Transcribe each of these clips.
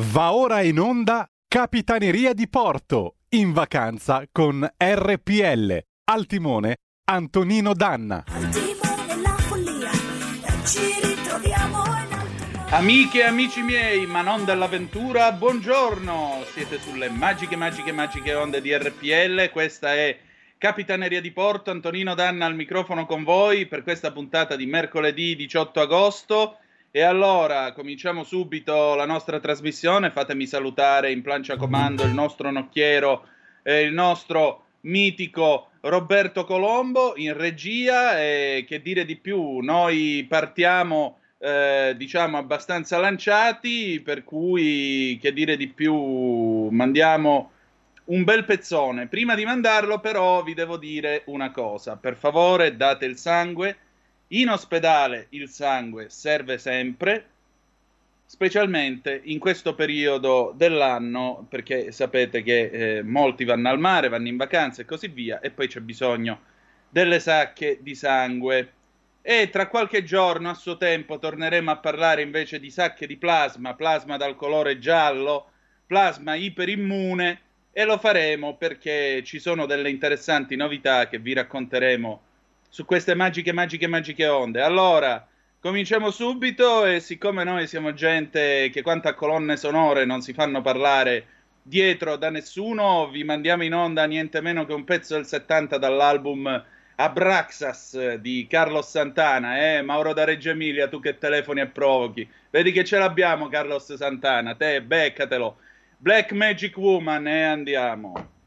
Va ora in onda Capitaneria di Porto, in vacanza con RPL. Al timone Antonino Danna. Al timone la follia, ci ritroviamo in alto. Amiche e amici miei, ma non dell'avventura, buongiorno! Siete sulle magiche, magiche, magiche onde di RPL. Questa è Capitaneria di Porto. Antonino Danna al microfono con voi per questa puntata di mercoledì 18 agosto. E allora cominciamo subito la nostra trasmissione. Fatemi salutare in plancia comando il nostro nocchiero, eh, il nostro mitico Roberto Colombo in regia. E che dire di più? Noi partiamo eh, diciamo abbastanza lanciati, per cui che dire di più, mandiamo un bel pezzone. Prima di mandarlo, però, vi devo dire una cosa: per favore, date il sangue. In ospedale il sangue serve sempre, specialmente in questo periodo dell'anno, perché sapete che eh, molti vanno al mare, vanno in vacanza e così via, e poi c'è bisogno delle sacche di sangue. E tra qualche giorno, a suo tempo, torneremo a parlare invece di sacche di plasma, plasma dal colore giallo, plasma iperimmune, e lo faremo perché ci sono delle interessanti novità che vi racconteremo su queste magiche, magiche, magiche onde. Allora, cominciamo subito e siccome noi siamo gente che quanto a colonne sonore non si fanno parlare dietro da nessuno, vi mandiamo in onda niente meno che un pezzo del 70 dall'album Abraxas di Carlos Santana, eh, Mauro da Reggio Emilia, tu che telefoni e provochi. Vedi che ce l'abbiamo Carlos Santana, te beccatelo. Black Magic Woman e eh, andiamo.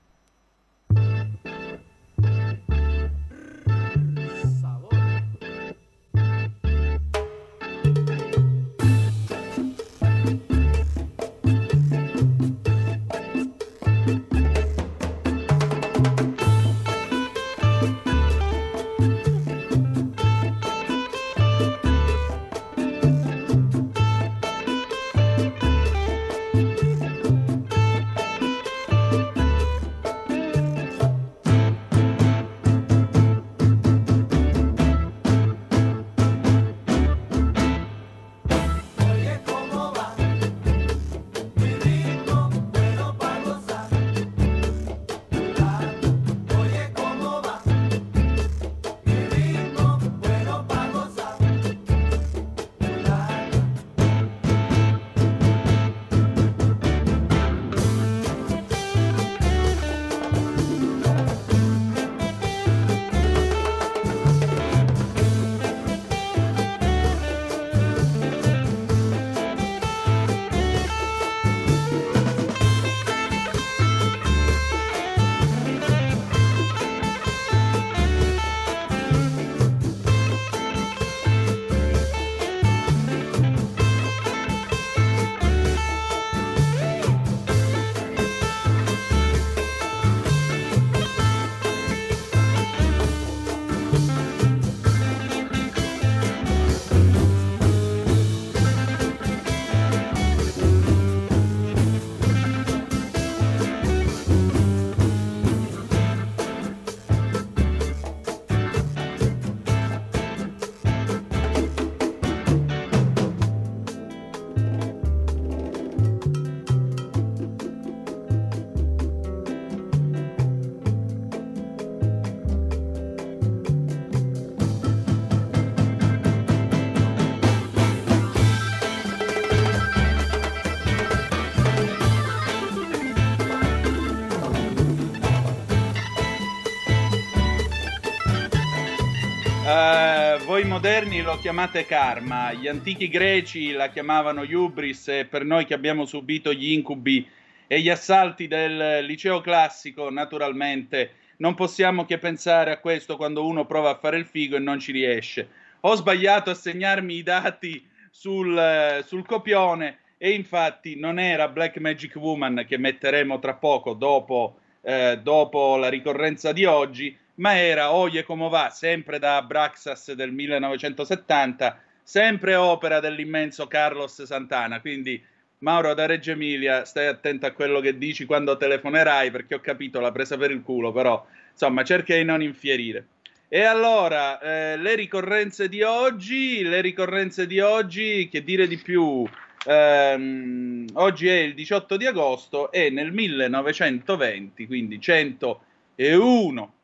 Voi moderni lo chiamate karma, gli antichi greci la chiamavano hubris e per noi che abbiamo subito gli incubi e gli assalti del liceo classico, naturalmente non possiamo che pensare a questo quando uno prova a fare il figo e non ci riesce. Ho sbagliato a segnarmi i dati sul, sul copione e infatti non era Black Magic Woman che metteremo tra poco dopo, eh, dopo la ricorrenza di oggi, ma era Oye come va, sempre da Abraxas del 1970, sempre opera dell'immenso Carlos Santana. Quindi, Mauro da Reggio Emilia, stai attento a quello che dici quando telefonerai, perché ho capito, l'ha presa per il culo, però insomma, cerca di non infierire. E allora, eh, le ricorrenze di oggi, le ricorrenze di oggi, che dire di più? ehm, oggi è il 18 di agosto e nel 1920, quindi 101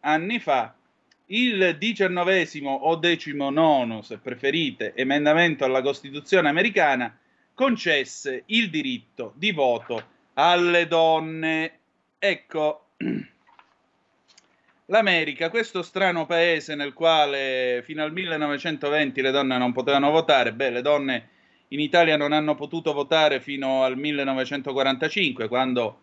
anni fa, il diciannovesimo o decimonono, se preferite, emendamento alla Costituzione americana concesse il diritto di voto alle donne. Ecco, l'America, questo strano paese nel quale fino al 1920 le donne non potevano votare, beh, le donne in Italia non hanno potuto votare fino al 1945, quando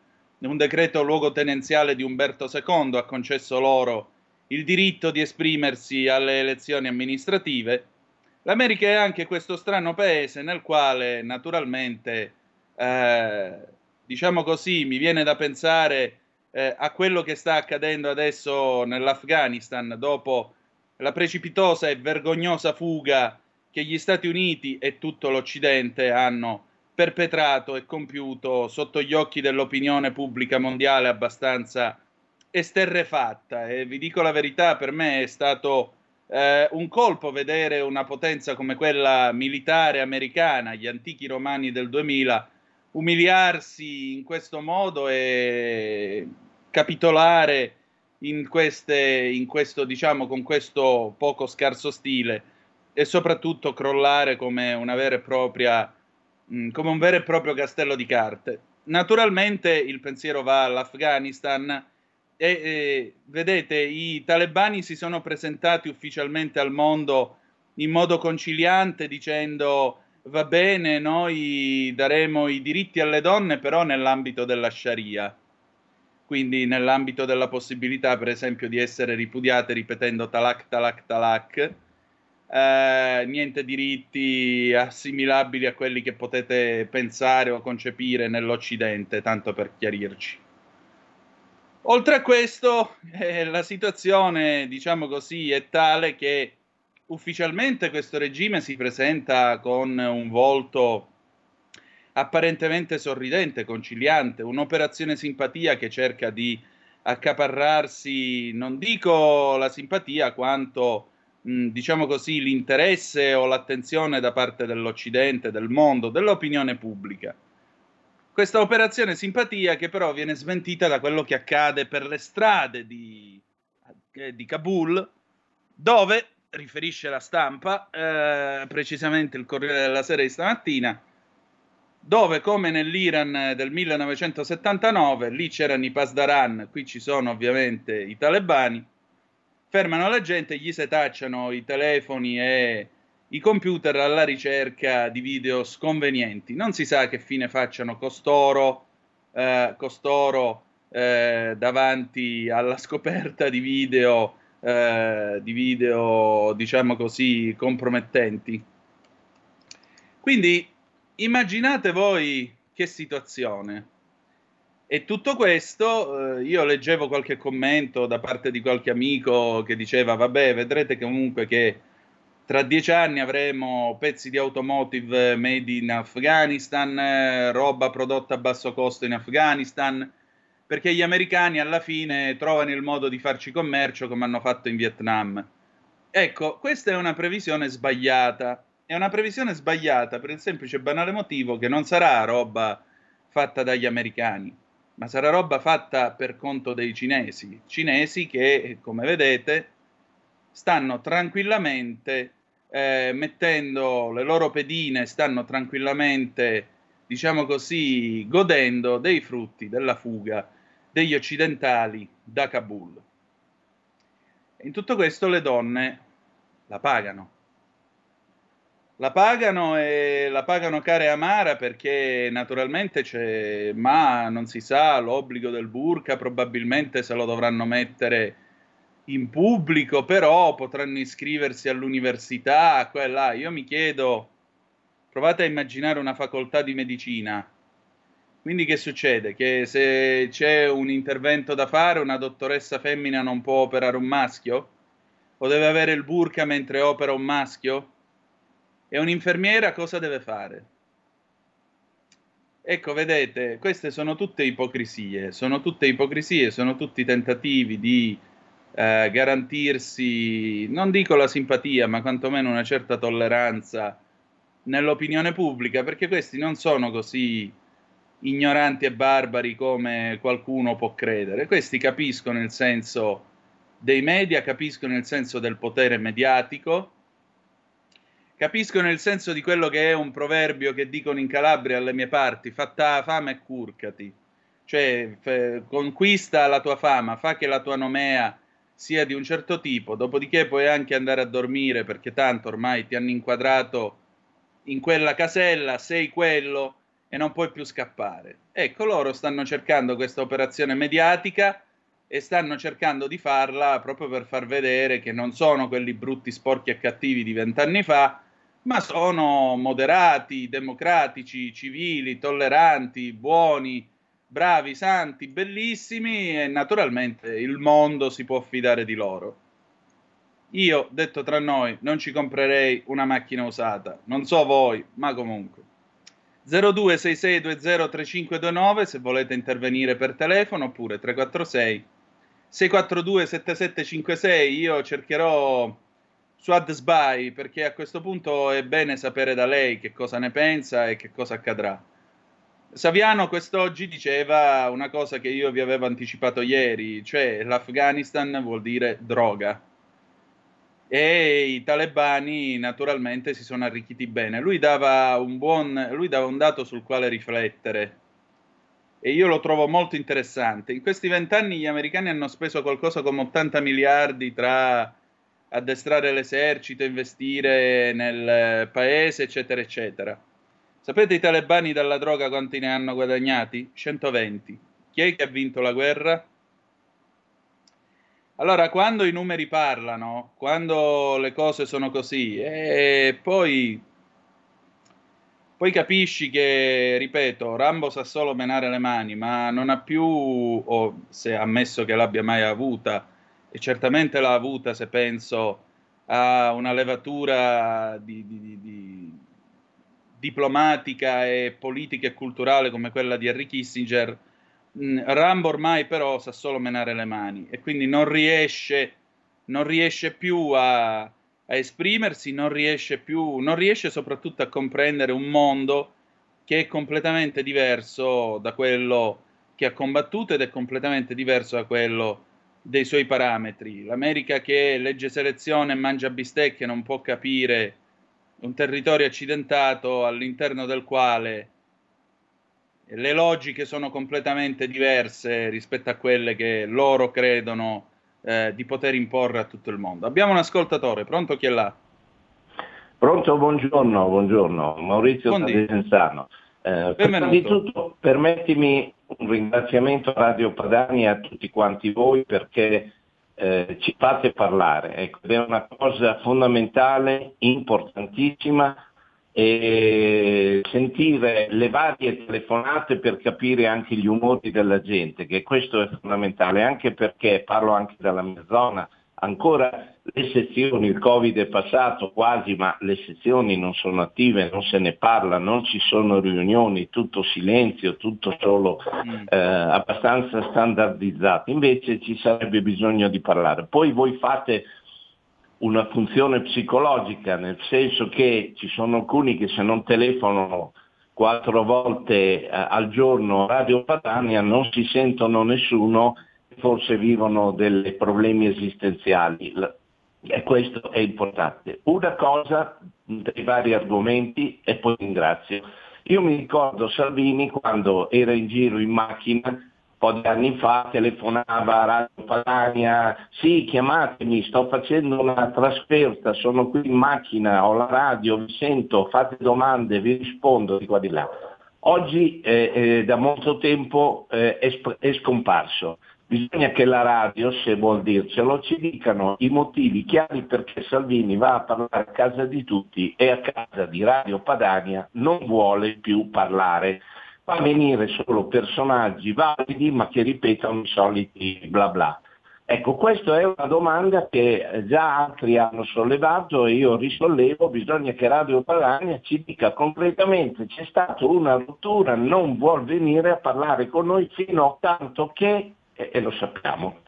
un decreto luogotenenziale di Umberto II ha concesso loro il diritto di esprimersi alle elezioni amministrative. L'America è anche questo strano paese nel quale naturalmente, eh, diciamo così, mi viene da pensare eh, a quello che sta accadendo adesso nell'Afghanistan dopo la precipitosa e vergognosa fuga che gli Stati Uniti e tutto l'Occidente hanno perpetrato e compiuto sotto gli occhi dell'opinione pubblica mondiale abbastanza esterrefatta. E vi dico la verità, per me è stato eh, un colpo vedere una potenza come quella militare americana, gli antichi romani del 2000, umiliarsi in questo modo e capitolare in, queste, in questo, diciamo, con questo poco scarso stile e soprattutto crollare come una vera e propria mh, come un vero e proprio castello di carte. Naturalmente il pensiero va all'Afghanistan e, e, vedete, i talebani si sono presentati ufficialmente al mondo in modo conciliante dicendo va bene, noi daremo i diritti alle donne però nell'ambito della Sharia, quindi nell'ambito della possibilità per esempio di essere ripudiate ripetendo talak, talak, talak, eh, niente diritti assimilabili a quelli che potete pensare o concepire nell'Occidente, tanto per chiarirci. Oltre a questo, eh, la situazione, diciamo così, è tale che ufficialmente questo regime si presenta con un volto apparentemente sorridente, conciliante, un'operazione simpatia che cerca di accaparrarsi, non dico la simpatia, quanto diciamo così, l'interesse o l'attenzione da parte dell'Occidente, del mondo, dell'opinione pubblica. Questa operazione simpatia che però viene smentita da quello che accade per le strade di, eh, di Kabul, dove, riferisce la stampa, eh, precisamente il Corriere della Sera di stamattina, dove come nell'Iran del 1979, lì c'erano i Pasdaran, qui ci sono ovviamente i talebani, fermano la gente, gli setacciano i telefoni e i computer alla ricerca di video sconvenienti. Non si sa che fine facciano costoro, eh, costoro eh, davanti alla scoperta di video, eh, di video, diciamo così, compromettenti. Quindi immaginate voi che situazione. E tutto questo, eh, io leggevo qualche commento da parte di qualche amico che diceva, vabbè, vedrete comunque che tra dieci anni avremo pezzi di automotive made in Afghanistan, eh, roba prodotta a basso costo in Afghanistan, perché gli americani alla fine trovano il modo di farci commercio come hanno fatto in Vietnam. Ecco, questa è una previsione sbagliata. È una previsione sbagliata per il semplice e banale motivo che non sarà roba fatta dagli americani, ma sarà roba fatta per conto dei cinesi. Cinesi che, come vedete, stanno tranquillamente eh, mettendo le loro pedine, stanno tranquillamente, diciamo così, godendo dei frutti della fuga degli occidentali da Kabul. In tutto questo le donne la pagano. La pagano e la pagano cara e amara perché naturalmente c'è, ma non si sa, l'obbligo del burka probabilmente se lo dovranno mettere in pubblico, però potranno iscriversi all'università, quella. Io mi chiedo, provate a immaginare una facoltà di medicina. Quindi che succede? Che se c'è un intervento da fare, una dottoressa femmina non può operare un maschio? O deve avere il burka mentre opera un maschio? E un'infermiera cosa deve fare? Ecco, vedete, queste sono tutte ipocrisie, sono tutte ipocrisie, sono tutti tentativi di eh, garantirsi, non dico la simpatia, ma quantomeno una certa tolleranza nell'opinione pubblica, perché questi non sono così ignoranti e barbari come qualcuno può credere. Questi capiscono il senso dei media, capiscono il senso del potere mediatico, capiscono il senso di quello che è un proverbio che dicono in Calabria alle mie parti, fatta fame e curcati, cioè f- conquista la tua fama, fa che la tua nomea sia di un certo tipo, dopodiché puoi anche andare a dormire perché tanto ormai ti hanno inquadrato in quella casella, sei quello e non puoi più scappare. Ecco, loro stanno cercando questa operazione mediatica e stanno cercando di farla proprio per far vedere che non sono quelli brutti, sporchi e cattivi di vent'anni fa, ma sono moderati, democratici, civili, tolleranti, buoni, bravi, santi, bellissimi e naturalmente il mondo si può fidare di loro. Io, detto tra noi, non ci comprerei una macchina usata, non so voi, ma comunque. 0266203529 se volete intervenire per telefono oppure 346 642 7756 io cercherò su AdSby perché a questo punto è bene sapere da lei che cosa ne pensa e che cosa accadrà. Saviano quest'oggi diceva una cosa che io vi avevo anticipato ieri, cioè l'Afghanistan vuol dire droga. E i talebani naturalmente si sono arricchiti bene. Lui dava un buon lui dava un dato sul quale riflettere e io lo trovo molto interessante. In questi vent'anni gli americani hanno speso qualcosa come 80 miliardi tra addestrare l'esercito, investire nel paese, eccetera, eccetera. Sapete i talebani dalla droga quanti ne hanno guadagnati? 120. Chi è che ha vinto la guerra? Allora, quando i numeri parlano, quando le cose sono così, e poi, poi capisci che, ripeto, Rambo sa solo menare le mani, ma non ha più, o se ammesso che l'abbia mai avuta, e certamente l'ha avuta se penso a una levatura di, di, di, di diplomatica e politica e culturale come quella di Henry Kissinger, mh, Rambo ormai però sa solo menare le mani e quindi non riesce, non riesce più a, a esprimersi, non riesce più, non riesce soprattutto a comprendere un mondo che è completamente diverso da quello che ha combattuto ed è completamente diverso da quello dei suoi parametri. L'America che legge selezione e mangia bistecche non può capire un territorio accidentato all'interno del quale le logiche sono completamente diverse rispetto a quelle che loro credono eh, di poter imporre a tutto il mondo. Abbiamo un ascoltatore, pronto chi è là? Pronto, buongiorno, buongiorno, Maurizio Tadensano. Eh, prima di tutto permettimi un ringraziamento a Radio Padani e a tutti quanti voi perché eh, ci fate parlare. Ecco, è una cosa fondamentale, importantissima e sentire le varie telefonate per capire anche gli umori della gente, che questo è fondamentale, anche perché parlo anche dalla mia zona, ancora le sezioni, il Covid è passato quasi, ma le sezioni non sono attive, non se ne parla, non ci sono riunioni, tutto silenzio, tutto solo mm. eh, abbastanza standardizzato. Invece ci sarebbe bisogno di parlare. Poi voi fate una funzione psicologica, nel senso che ci sono alcuni che se non telefonano quattro volte eh, al giorno a Radio Padania non si sentono nessuno forse vivono dei problemi esistenziali e questo è importante. Una cosa dei vari argomenti e poi ringrazio. Io mi ricordo Salvini quando era in giro in macchina un po' di anni fa telefonava a Radio Padania, sì chiamatemi, sto facendo una trasferta, sono qui in macchina, ho la radio, vi sento, fate domande, vi rispondo di qua di là. Oggi eh, eh, da molto tempo eh, è, sp- è scomparso. Bisogna che la radio, se vuol dircelo, ci dicano i motivi chiari perché Salvini va a parlare a casa di tutti e a casa di Radio Padania non vuole più parlare. Fa venire solo personaggi validi ma che ripetono i soliti bla bla. Ecco, questa è una domanda che già altri hanno sollevato e io risollevo, bisogna che Radio Padania ci dica concretamente c'è stata una rottura, non vuol venire a parlare con noi fino a tanto che e, e lo sappiamo.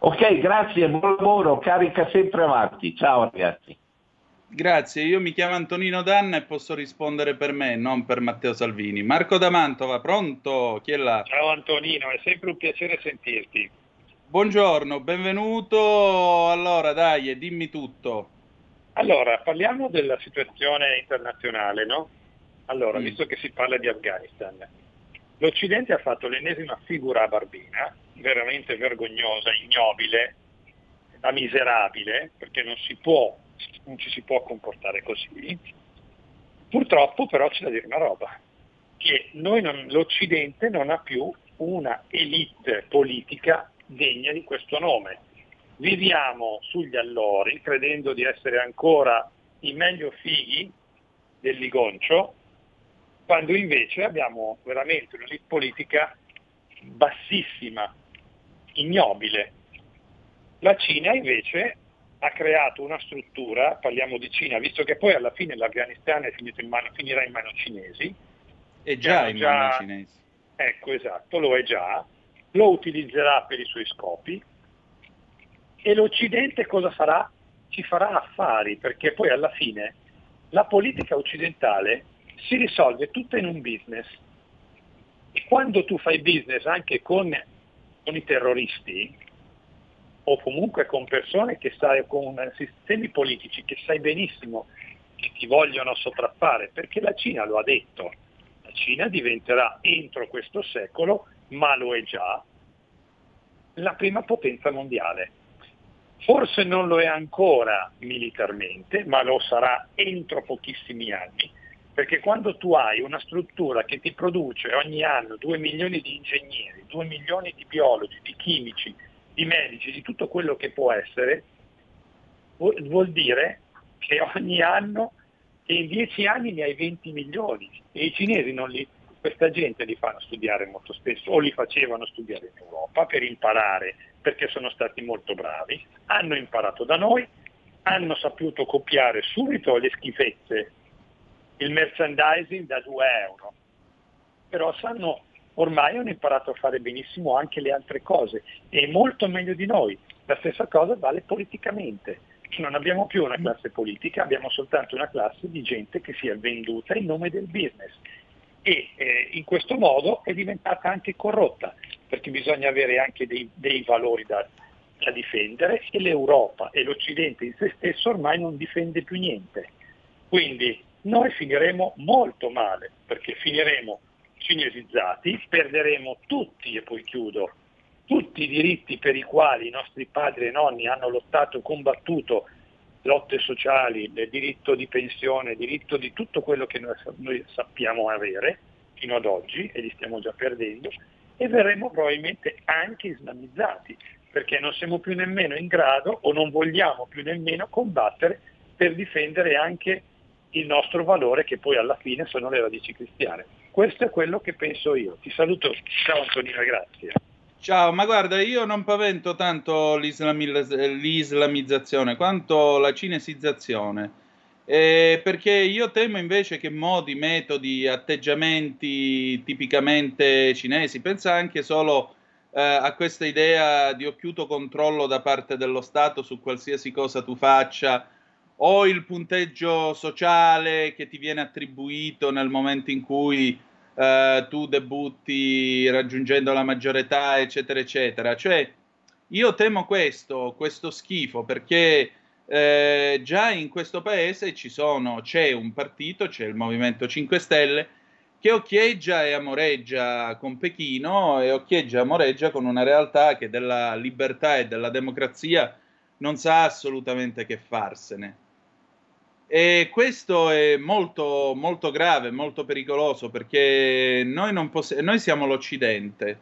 Ok, grazie, buon lavoro, carica sempre avanti. Ciao ragazzi. Grazie, io mi chiamo Antonino Danna e posso rispondere per me, non per Matteo Salvini. Marco da Mantova, pronto? Chi è là? Ciao Antonino, è sempre un piacere sentirti. Buongiorno, benvenuto. Allora, dai, dimmi tutto. Allora, parliamo della situazione internazionale, no? Allora, mm. visto che si parla di Afghanistan, l'Occidente ha fatto l'ennesima figura a barbina, veramente vergognosa, ignobile, miserabile, perché non si può non ci si può comportare così. Purtroppo però c'è da dire una roba, che non, l'Occidente non ha più una elite politica degna di questo nome. Viviamo sugli allori credendo di essere ancora i meglio fighi del ligoncio, quando invece abbiamo veramente un'elite politica bassissima, ignobile. La Cina invece ha creato una struttura, parliamo di Cina, visto che poi alla fine l'Afghanistan in mano, finirà in mano cinesi. È già in già, mano cinesi. Ecco, esatto, lo è già, lo utilizzerà per i suoi scopi e l'Occidente cosa farà? Ci farà affari, perché poi alla fine la politica occidentale si risolve tutta in un business. E quando tu fai business anche con, con i terroristi, o comunque con persone che sai, con sistemi politici che sai benissimo che ti vogliono sopraffare, perché la Cina lo ha detto, la Cina diventerà entro questo secolo, ma lo è già, la prima potenza mondiale. Forse non lo è ancora militarmente, ma lo sarà entro pochissimi anni, perché quando tu hai una struttura che ti produce ogni anno 2 milioni di ingegneri, 2 milioni di biologi, di chimici, di medici, di tutto quello che può essere, vuol dire che ogni anno, che in dieci anni ne hai 20 milioni. E i cinesi non li, questa gente li fanno studiare molto spesso o li facevano studiare in Europa per imparare perché sono stati molto bravi, hanno imparato da noi, hanno saputo copiare subito le schifezze, il merchandising da 2 euro, però sanno ormai hanno imparato a fare benissimo anche le altre cose e molto meglio di noi. La stessa cosa vale politicamente. Non abbiamo più una classe politica, abbiamo soltanto una classe di gente che si è venduta in nome del business e eh, in questo modo è diventata anche corrotta, perché bisogna avere anche dei, dei valori da, da difendere e l'Europa e l'Occidente in se stesso ormai non difende più niente. Quindi noi finiremo molto male, perché finiremo cinesizzati, perderemo tutti, e poi chiudo, tutti i diritti per i quali i nostri padri e nonni hanno lottato e combattuto, lotte sociali, diritto di pensione, diritto di tutto quello che noi, noi sappiamo avere fino ad oggi e li stiamo già perdendo, e verremo probabilmente anche islamizzati, perché non siamo più nemmeno in grado o non vogliamo più nemmeno combattere per difendere anche il nostro valore che poi alla fine sono le radici cristiane. Questo è quello che penso io. Ti saluto, ciao Antonino, grazie. Ciao, ma guarda, io non pavento tanto l'islamizzazione quanto la cinesizzazione, eh, perché io temo invece che modi, metodi, atteggiamenti tipicamente cinesi, pensa anche solo eh, a questa idea di occhiuto controllo da parte dello Stato su qualsiasi cosa tu faccia, o il punteggio sociale che ti viene attribuito nel momento in cui eh, tu debutti raggiungendo la maggiore età, eccetera, eccetera. Cioè, io temo questo, questo schifo, perché eh, già in questo paese ci sono, c'è un partito, c'è il Movimento 5 Stelle, che occhieggia e amoreggia con Pechino e occhieggia e amoreggia con una realtà che della libertà e della democrazia non sa assolutamente che farsene. E questo è molto, molto grave, molto pericoloso perché noi, poss- noi siamo l'Occidente.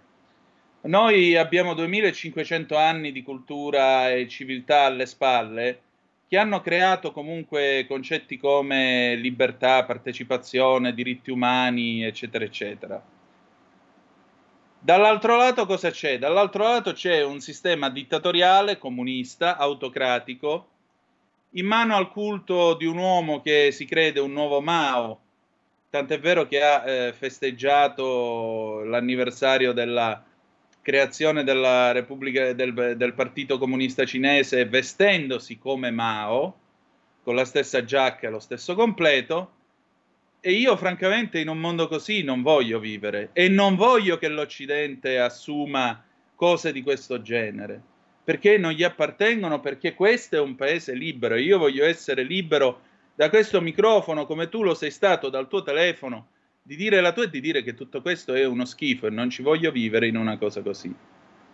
Noi abbiamo 2500 anni di cultura e civiltà alle spalle che hanno creato comunque concetti come libertà, partecipazione, diritti umani, eccetera, eccetera. Dall'altro lato cosa c'è? Dall'altro lato c'è un sistema dittatoriale, comunista, autocratico, in mano al culto di un uomo che si crede un nuovo Mao, tant'è vero che ha eh, festeggiato l'anniversario della creazione della Repubblica del, del Partito Comunista Cinese vestendosi come Mao, con la stessa giacca e lo stesso completo. E io francamente in un mondo così non voglio vivere e non voglio che l'Occidente assuma cose di questo genere, perché non gli appartengono, perché questo è un paese libero io voglio essere libero da questo microfono come tu lo sei stato dal tuo telefono, di dire la tua e di dire che tutto questo è uno schifo e non ci voglio vivere in una cosa così.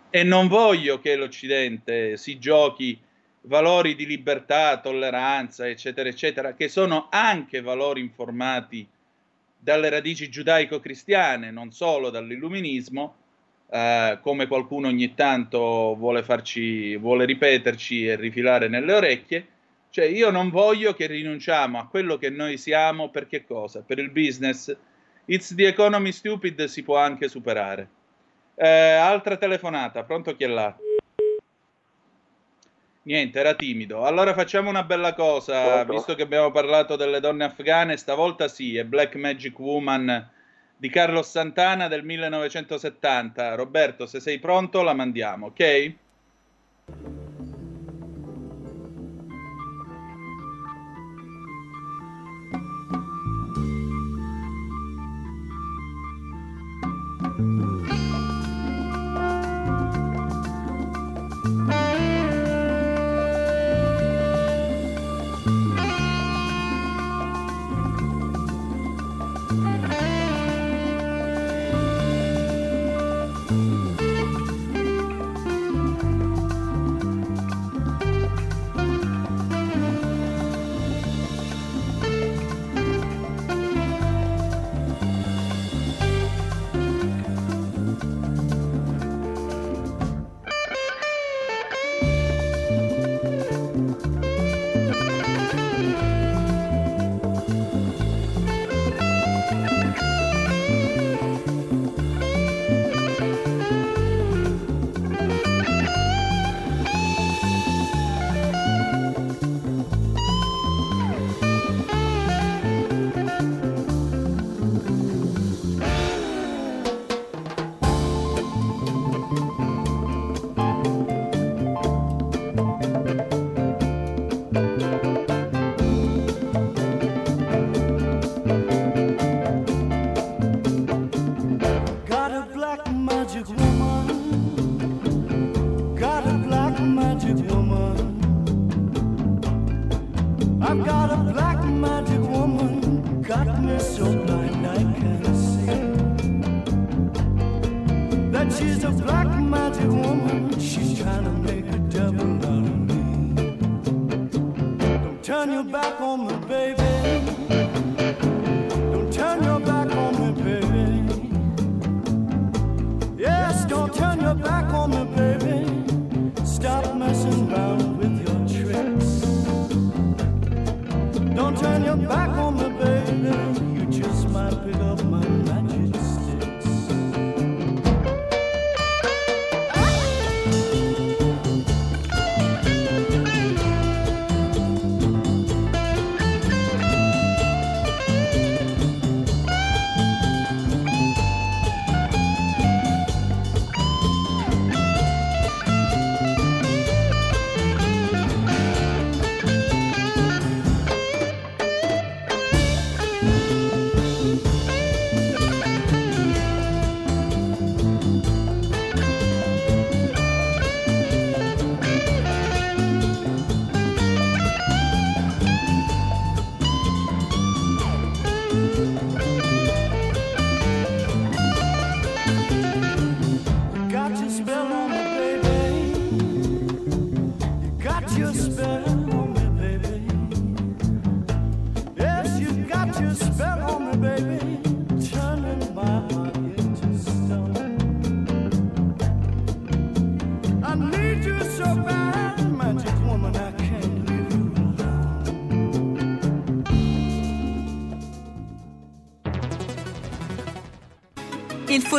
E non voglio che l'Occidente si giochi valori di libertà, tolleranza, eccetera, eccetera, che sono anche valori informati dalle radici giudaico-cristiane, non solo dall'illuminismo, eh, come qualcuno ogni tanto vuole, farci, vuole ripeterci e rifilare nelle orecchie. Cioè, io non voglio che rinunciamo a quello che noi siamo per che cosa? Per il business. It's the economy stupid si può anche superare. Eh, altra telefonata, pronto chi è là? Niente, era timido. Allora facciamo una bella cosa, Pronto? visto che abbiamo parlato delle donne afghane, stavolta sì, è Black Magic Woman di Carlos Santana del 1970. Roberto, se sei pronto la mandiamo, ok?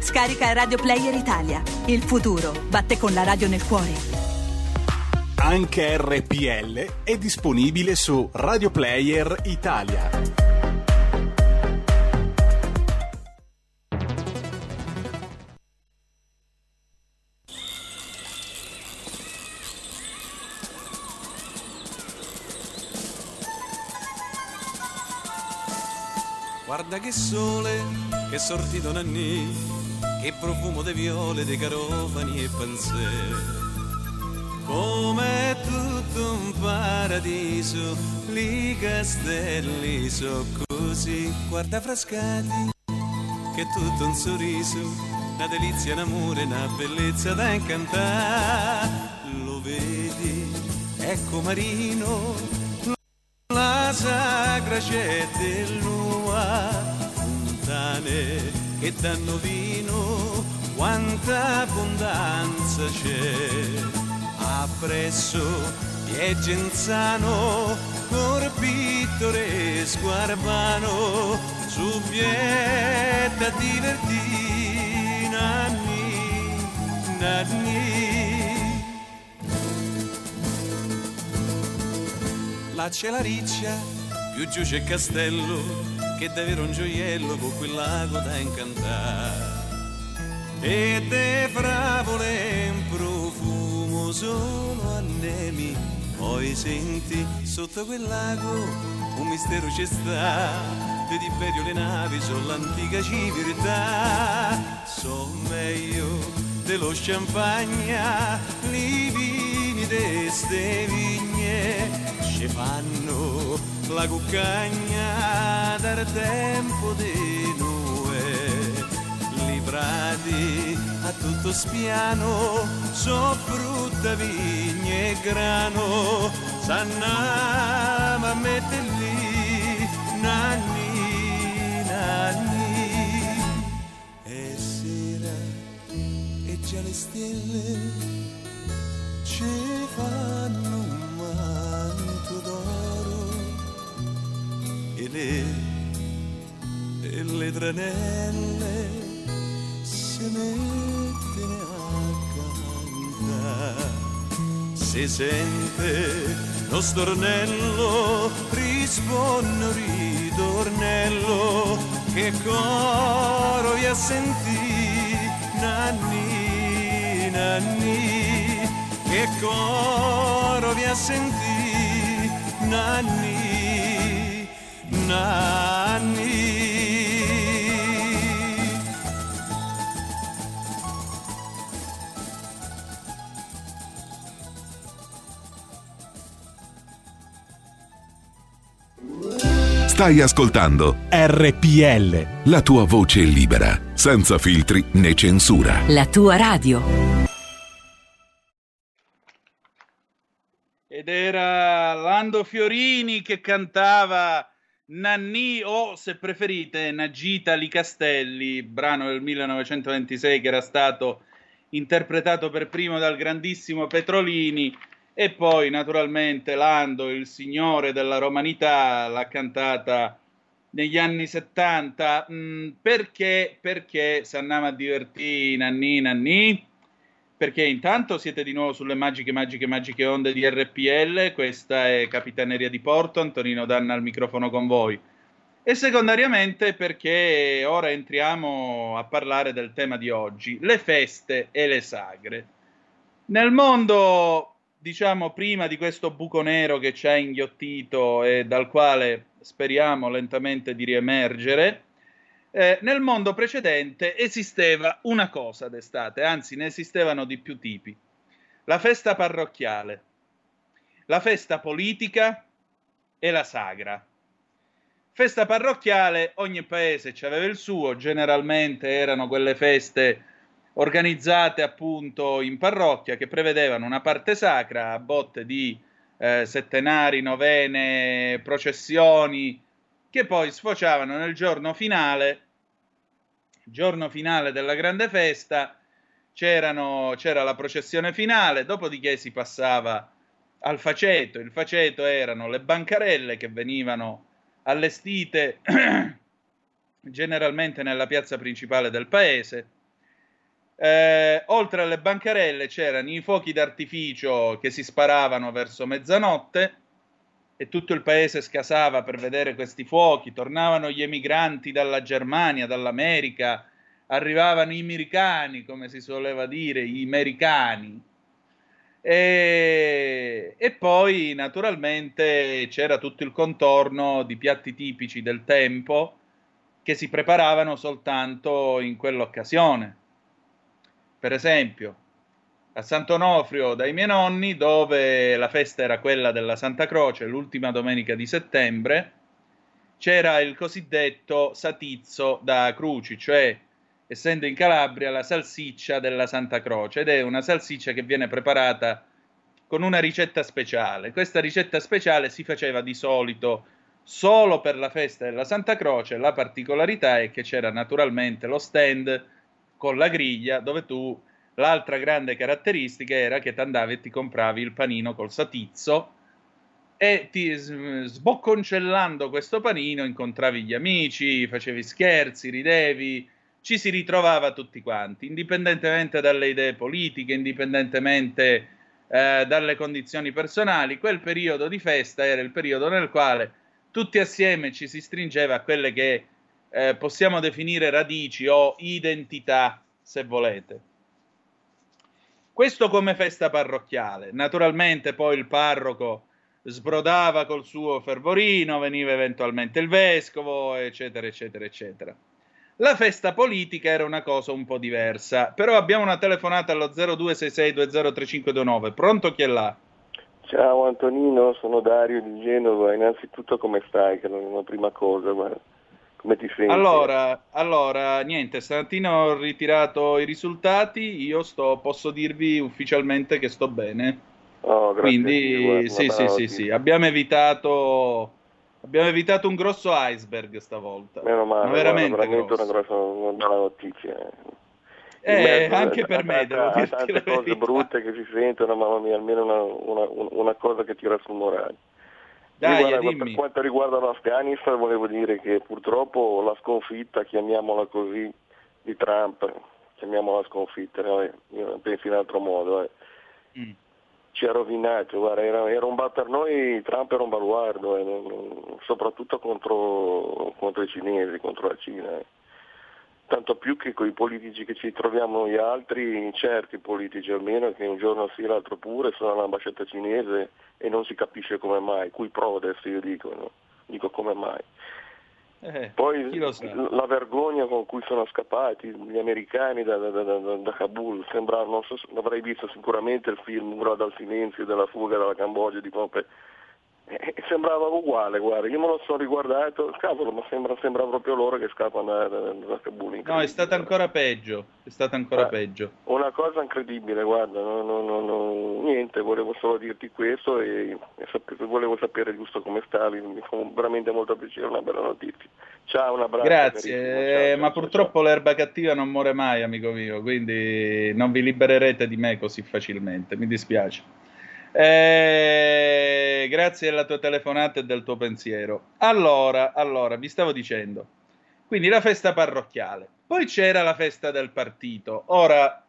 Scarica Radio Player Italia. Il futuro batte con la radio nel cuore. Anche RPL è disponibile su Radio Player Italia. Guarda che sole, che sortito nanni, che profumo di viole, di carofani e panzè. Come tutto un paradiso, li castelli so così, guarda frascati, che tutto un sorriso, una delizia, un amore, una bellezza da incantare. Lo vedi, ecco Marino, la sacra c'è del fontane che danno vino, quanta abbondanza c'è. Appresso Piegenzano, cor pittoresco arbano, su pieta divertì, nanni, nanni. Là c'è la riccia, più giù c'è castello, che davvero un gioiello con quel lago da incantare. E te fravole in profumo solo annemi, poi senti sotto quel lago un mistero c'è sta, vedi berio le navi sull'antica civiltà, so meglio dello champagne, i vini de ste vigne, ci fanno la cuccagna dal tempo di noi librati a tutto spiano so frutta, vigne e grano. S'annama a mettere lì nanni, nanni. E sera e già le stelle ci fanno e le, e le tranelle si mettono a cantare. Si sente lo stornello risponde ritornello che coro vi a sentire nanni nanni. Che coro vi a sentire nanni nanni Stai ascoltando RPL. La tua voce libera, senza filtri né censura. La tua radio. Ed era Lando Fiorini che cantava Nanni o, se preferite, Nagita Licastelli, brano del 1926 che era stato interpretato per primo dal grandissimo Petrolini e poi naturalmente Lando, il signore della romanità, l'ha cantata negli anni 70. Mm, perché? Perché a divertire nanni nanni? Perché intanto siete di nuovo sulle magiche, magiche, magiche onde di RPL, questa è Capitaneria di Porto, Antonino Danna al microfono con voi. E secondariamente perché ora entriamo a parlare del tema di oggi, le feste e le sagre. Nel mondo diciamo, prima di questo buco nero che ci ha inghiottito e dal quale speriamo lentamente di riemergere, eh, nel mondo precedente esisteva una cosa d'estate, anzi ne esistevano di più tipi. La festa parrocchiale, la festa politica e la sagra. Festa parrocchiale, ogni paese aveva il suo, generalmente erano quelle feste organizzate appunto in parrocchia che prevedevano una parte sacra a botte di eh, settenari, novene, processioni che poi sfociavano nel giorno finale, giorno finale della grande festa, c'era la processione finale, dopodiché si passava al faceto. Il faceto erano le bancarelle che venivano allestite generalmente nella piazza principale del paese. Eh, oltre alle bancarelle c'erano i fuochi d'artificio che si sparavano verso mezzanotte e tutto il paese scasava per vedere questi fuochi. Tornavano gli emigranti dalla Germania, dall'America, arrivavano i americani, come si soleva dire, i americani. E, e, poi naturalmente c'era tutto il contorno di piatti tipici del tempo che si preparavano soltanto in quell'occasione. Per esempio, a Sant'Onofrio dai miei nonni, dove la festa era quella della Santa Croce, l'ultima domenica di settembre, c'era il cosiddetto satizzo da cruci, cioè essendo in Calabria la salsiccia della Santa Croce ed è una salsiccia che viene preparata con una ricetta speciale. Questa ricetta speciale si faceva di solito solo per la festa della Santa Croce. La particolarità è che c'era naturalmente lo stand con la griglia dove tu l'altra grande caratteristica era che ti andavi e ti compravi il panino col satizzo e ti sbocconcellando questo panino incontravi gli amici, facevi scherzi, ridevi, ci si ritrovava tutti quanti, indipendentemente dalle idee politiche, indipendentemente eh, dalle condizioni personali. Quel periodo di festa era il periodo nel quale tutti assieme ci si stringeva a quelle che eh, possiamo definire radici o identità, se volete. Questo come festa parrocchiale. Naturalmente poi il parroco sbrodava col suo fervorino, veniva eventualmente il vescovo, eccetera, eccetera, eccetera. La festa politica era una cosa un po' diversa, però abbiamo una telefonata allo 0266203529. Pronto chi è là? Ciao Antonino, sono Dario di Genova. Innanzitutto come stai? Che non è una prima cosa, guarda. Come ti senti? Allora, allora, niente, stamattina ho ritirato i risultati, io sto, posso dirvi ufficialmente che sto bene. Oh. Quindi, guarda, sì, sì, sì, sì, abbiamo evitato Abbiamo evitato un grosso iceberg stavolta. Meno male, Ma veramente, veramente una grossa una bella notizia. Eh, mezzo, anche per me, devo dire. tante cose brutte che si sentono, mamma mia, almeno una, una, una cosa che tira sul morale. Dai, guarda, per quanto riguarda l'Afghanistan, volevo dire che purtroppo la sconfitta, chiamiamola così, di Trump, chiamiamola sconfitta, no? io penso in altro modo, eh. mm ci ha rovinato, guarda, era, era un, per noi Trump era un baluardo, eh, soprattutto contro, contro, i cinesi, contro la Cina. Eh. Tanto più che con i politici che ci troviamo noi altri, certi politici almeno, che un giorno sì l'altro pure, sono all'ambasciata cinese e non si capisce come mai, cui prodes io dico, no? dico come mai. Eh, Poi la vergogna con cui sono scappati gli americani da, da, da, da Kabul, sembra, non so, avrei visto sicuramente il film Muro dal silenzio della fuga dalla Cambogia di Pompei eh, sembrava uguale, guarda, io me lo sono riguardato, cavolo, ma sembra, sembra proprio loro che scappano da, da, Kabul. No, è stata ancora peggio, è stata ancora eh, peggio. Una cosa incredibile, guarda, no, no, no, niente, volevo solo dirti questo e, e sap- volevo sapere giusto come stavi, mi fa veramente molto piacere, una bella notizia. Ciao, un abbraccio. Grazie, ciao, eh, ciao, ma ciao, purtroppo l'erba cattiva non muore mai, amico mio, quindi non vi libererete di me così facilmente, mi dispiace. Eh, grazie alla tua telefonata e del tuo pensiero. Allora, allora, vi stavo dicendo. Quindi la festa parrocchiale. Poi c'era la festa del partito. Ora,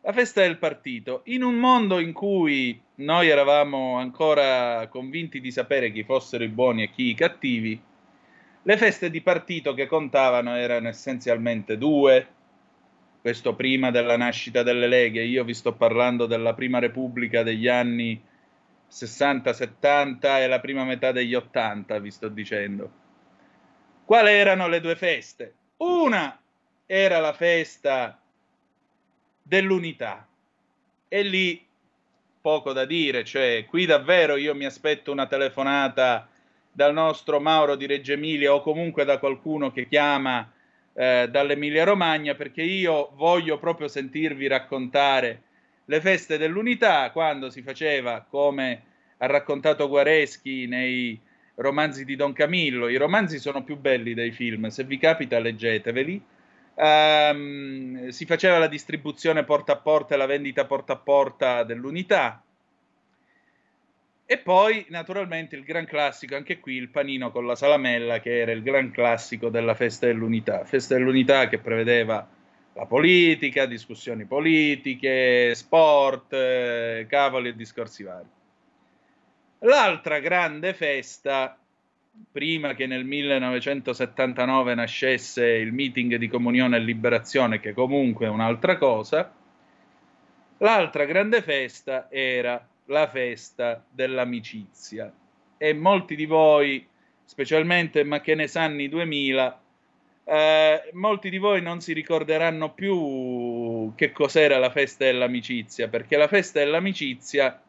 la festa del partito. In un mondo in cui noi eravamo ancora convinti di sapere chi fossero i buoni e chi i cattivi, le feste di partito che contavano erano essenzialmente due, questo prima della nascita delle leghe, io vi sto parlando della prima repubblica degli anni 60-70 e la prima metà degli 80, vi sto dicendo. Quali erano le due feste? Una era la festa dell'unità e lì poco da dire, cioè qui davvero io mi aspetto una telefonata dal nostro Mauro di Reggio Emilia o comunque da qualcuno che chiama eh, dall'Emilia Romagna perché io voglio proprio sentirvi raccontare le feste dell'unità quando si faceva come ha raccontato Guareschi nei romanzi di Don Camillo. I romanzi sono più belli dei film, se vi capita leggeteveli. Um, si faceva la distribuzione porta a porta e la vendita porta a porta dell'unità E poi, naturalmente, il gran classico, anche qui il panino con la salamella, che era il gran classico della festa dell'unità. Festa dell'unità che prevedeva la politica, discussioni politiche, sport, eh, cavoli e discorsi vari. L'altra grande festa, prima che nel 1979 nascesse il meeting di comunione e liberazione, che comunque è un'altra cosa, l'altra grande festa era la festa dell'amicizia. E molti di voi, specialmente ma che ne sanno i 2000, eh, molti di voi non si ricorderanno più che cos'era la festa dell'amicizia, perché la festa dell'amicizia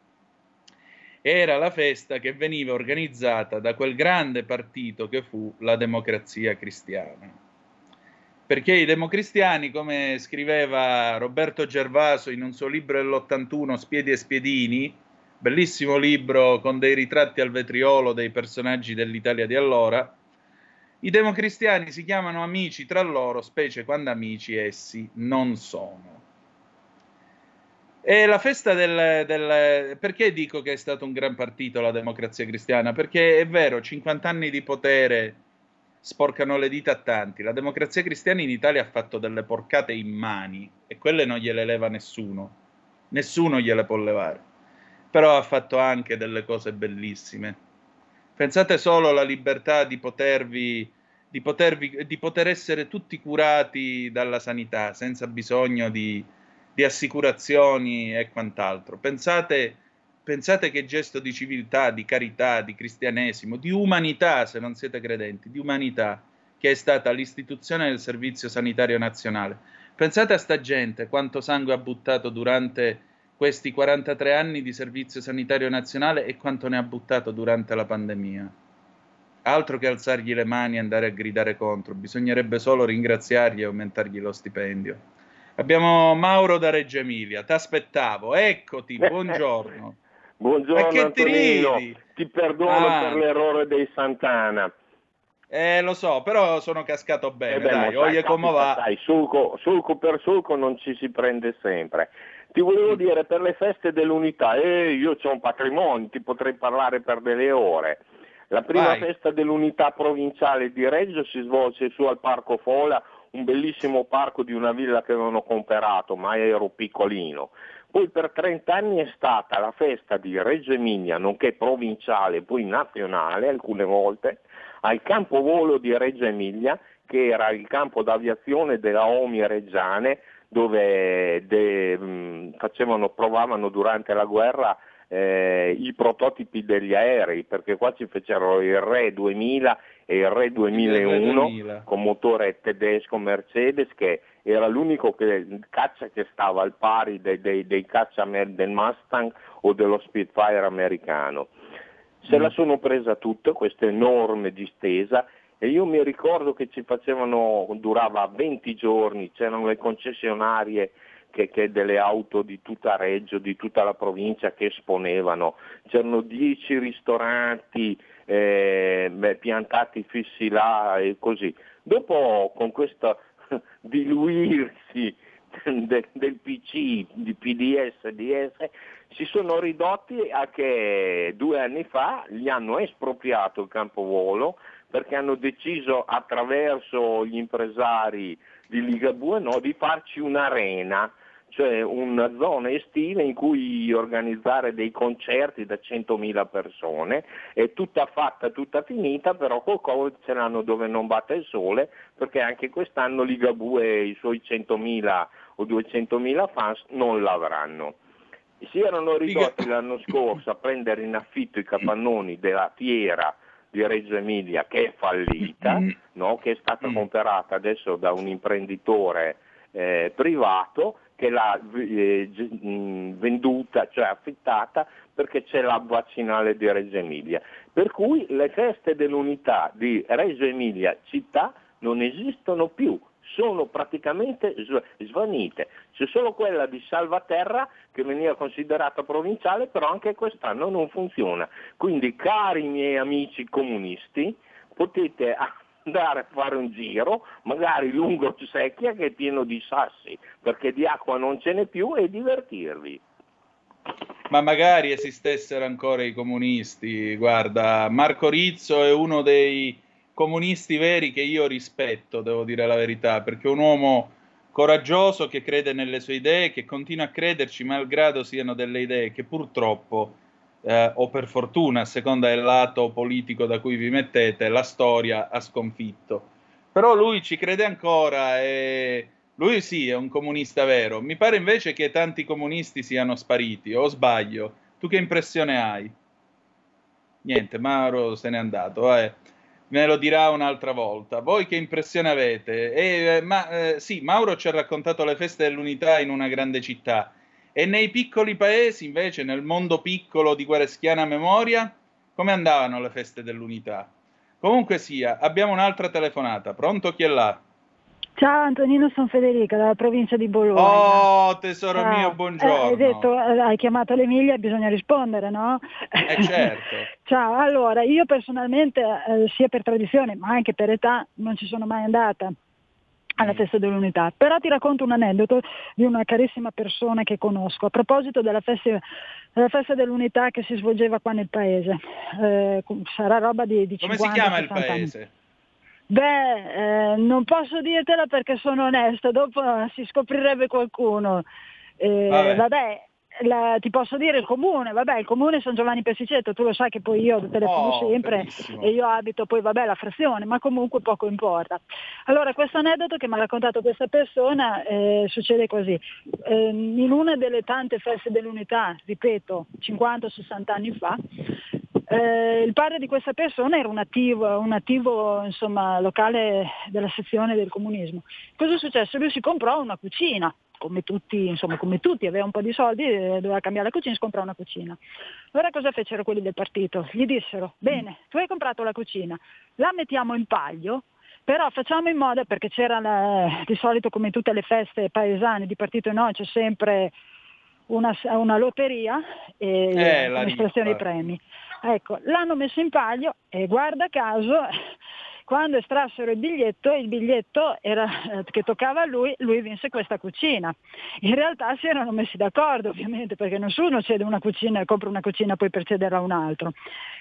era la festa che veniva organizzata da quel grande partito che fu la Democrazia Cristiana. Perché i democristiani, come scriveva Roberto Gervaso in un suo libro dell'81, Spiedi e Spiedini, bellissimo libro con dei ritratti al vetriolo dei personaggi dell'Italia di allora. I democristiani si chiamano amici tra loro, specie quando amici essi non sono. E la festa del, del, Perché dico che è stato un gran partito la democrazia cristiana? Perché è vero, 50 anni di potere sporcano le dita a tanti. La democrazia cristiana in Italia ha fatto delle porcate in mani e quelle non gliele leva nessuno. Nessuno gliele può levare però ha fatto anche delle cose bellissime. Pensate solo alla libertà di potervi, di potervi, di poter essere tutti curati dalla sanità senza bisogno di, di assicurazioni e quant'altro. Pensate, pensate che gesto di civiltà, di carità, di cristianesimo, di umanità, se non siete credenti, di umanità che è stata l'istituzione del Servizio Sanitario Nazionale. Pensate a sta gente, quanto sangue ha buttato durante questi 43 anni di servizio sanitario nazionale e quanto ne ha buttato durante la pandemia. Altro che alzargli le mani e andare a gridare contro, bisognerebbe solo ringraziargli e aumentargli lo stipendio. Abbiamo Mauro da Reggio Emilia, t'aspettavo, eccoti, buongiorno. buongiorno che Antonino, ti, ti perdono ah. per l'errore dei Santana. Eh, lo so, però sono cascato bene, eh beh, dai, oye come va. Dai, sulco, sulco per sulco non ci si prende sempre. Ti volevo dire per le feste dell'unità, eh, io ho un patrimonio, ti potrei parlare per delle ore. La prima Vai. festa dell'unità provinciale di Reggio si svolse su al Parco Fola, un bellissimo parco di una villa che non ho comprato, ma ero piccolino. Poi per 30 anni è stata la festa di Reggio Emilia, nonché provinciale, poi nazionale alcune volte, al campo volo di Reggio Emilia, che era il campo d'aviazione della OMI Reggiane, dove de, mm, facevano, provavano durante la guerra eh, i prototipi degli aerei, perché qua ci fecero il Re 2000 e il Re 2001 2000. con motore tedesco Mercedes che era l'unico che, caccia che stava al pari dei, dei, dei caccia del Mustang o dello Spitfire americano. Se mm. la sono presa tutta questa enorme distesa e io mi ricordo che ci facevano, durava 20 giorni, c'erano le concessionarie che, che, delle auto di tutta Reggio, di tutta la provincia che esponevano, c'erano 10 ristoranti eh, piantati fissi là e così. Dopo con questo diluirsi del, del PC, di PDS, DS, si sono ridotti a che due anni fa gli hanno espropriato il campo volo, perché hanno deciso attraverso gli impresari di Ligabue no, di farci un'arena, cioè una zona estiva in cui organizzare dei concerti da 100.000 persone, è tutta fatta, tutta finita, però col Covid ce l'hanno dove non batte il sole, perché anche quest'anno Ligabue e i suoi 100.000 o 200.000 fans non l'avranno. Si erano ridotti l'anno scorso a prendere in affitto i capannoni della fiera di Reggio Emilia che è fallita, mm. no? che è stata mm. comprata adesso da un imprenditore eh, privato che l'ha eh, mm, venduta, cioè affittata perché c'è la vaccinale di Reggio Emilia. Per cui le feste dell'unità di Reggio Emilia città non esistono più, sono praticamente svanite. C'è solo quella di Salvaterra che veniva considerata provinciale, però anche quest'anno non funziona. Quindi, cari miei amici comunisti, potete andare a fare un giro, magari lungo Secchia che è pieno di sassi, perché di acqua non ce n'è più, e divertirvi. Ma magari esistessero ancora i comunisti. Guarda, Marco Rizzo è uno dei comunisti veri che io rispetto, devo dire la verità, perché un uomo coraggioso che crede nelle sue idee, che continua a crederci malgrado siano delle idee che purtroppo, eh, o per fortuna, a seconda del lato politico da cui vi mettete, la storia ha sconfitto. Però lui ci crede ancora e lui sì, è un comunista vero. Mi pare invece che tanti comunisti siano spariti, o sbaglio? Tu che impressione hai? Niente, Mauro se n'è andato. Eh me lo dirà un'altra volta. Voi che impressione avete? Eh, ma, eh, sì, Mauro ci ha raccontato le feste dell'unità in una grande città. E nei piccoli paesi, invece, nel mondo piccolo di Guareschiana Memoria, come andavano le feste dell'unità? Comunque sia, abbiamo un'altra telefonata. Pronto chi è là? Ciao Antonino, sono Federica dalla provincia di Bologna. Oh, tesoro Ciao. mio, buongiorno. Eh, hai detto, eh, hai chiamato l'Emilia, bisogna rispondere, no? Eh certo. Ciao, allora, io personalmente, eh, sia per tradizione ma anche per età, non ci sono mai andata alla mm. festa dell'unità. Però ti racconto un aneddoto di una carissima persona che conosco a proposito della festa, della festa dell'unità che si svolgeva qua nel paese. Eh, sarà roba di, di Come 50 si chiama il paese? Anni. Beh, eh, non posso dirtela perché sono onesta, dopo si scoprirebbe qualcuno. Eh, vabbè, vabbè la, ti posso dire il comune, vabbè, il comune San Giovanni Pesicetto, tu lo sai che poi io telefono oh, sempre bellissimo. e io abito poi, vabbè, la frazione, ma comunque poco importa. Allora, questo aneddoto che mi ha raccontato questa persona eh, succede così. Eh, in una delle tante feste dell'unità, ripeto, 50-60 anni fa, eh, il padre di questa persona era un attivo, un attivo insomma, locale della sezione del comunismo. Cosa è successo? Lui si comprò una cucina, come tutti, insomma, come tutti, aveva un po' di soldi, eh, doveva cambiare la cucina, si comprò una cucina. Allora cosa fecero quelli del partito? Gli dissero, bene, tu hai comprato la cucina, la mettiamo in paglio, però facciamo in modo, perché c'era la, di solito come tutte le feste paesane di partito no, c'è sempre una, una lotteria e eh, un'estrazione di premi. Ecco, l'hanno messo in palio e guarda caso quando estrassero il biglietto, il biglietto era, eh, che toccava a lui, lui vinse questa cucina. In realtà si erano messi d'accordo ovviamente perché nessuno cede una cucina e compra una cucina poi per cederla a un altro.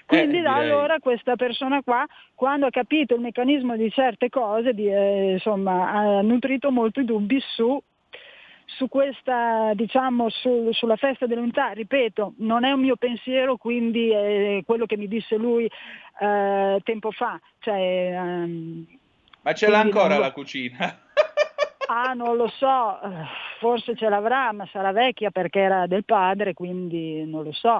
Quindi eh, da allora questa persona qua, quando ha capito il meccanismo di certe cose, di, eh, insomma, ha nutrito molti dubbi su su questa, diciamo, su, sulla festa dell'unità, ripeto, non è un mio pensiero, quindi è quello che mi disse lui eh, tempo fa. Cioè, ehm, Ma ce l'ha ancora la cucina? Ah, non lo so, forse ce l'avrà, ma sarà vecchia perché era del padre, quindi non lo so.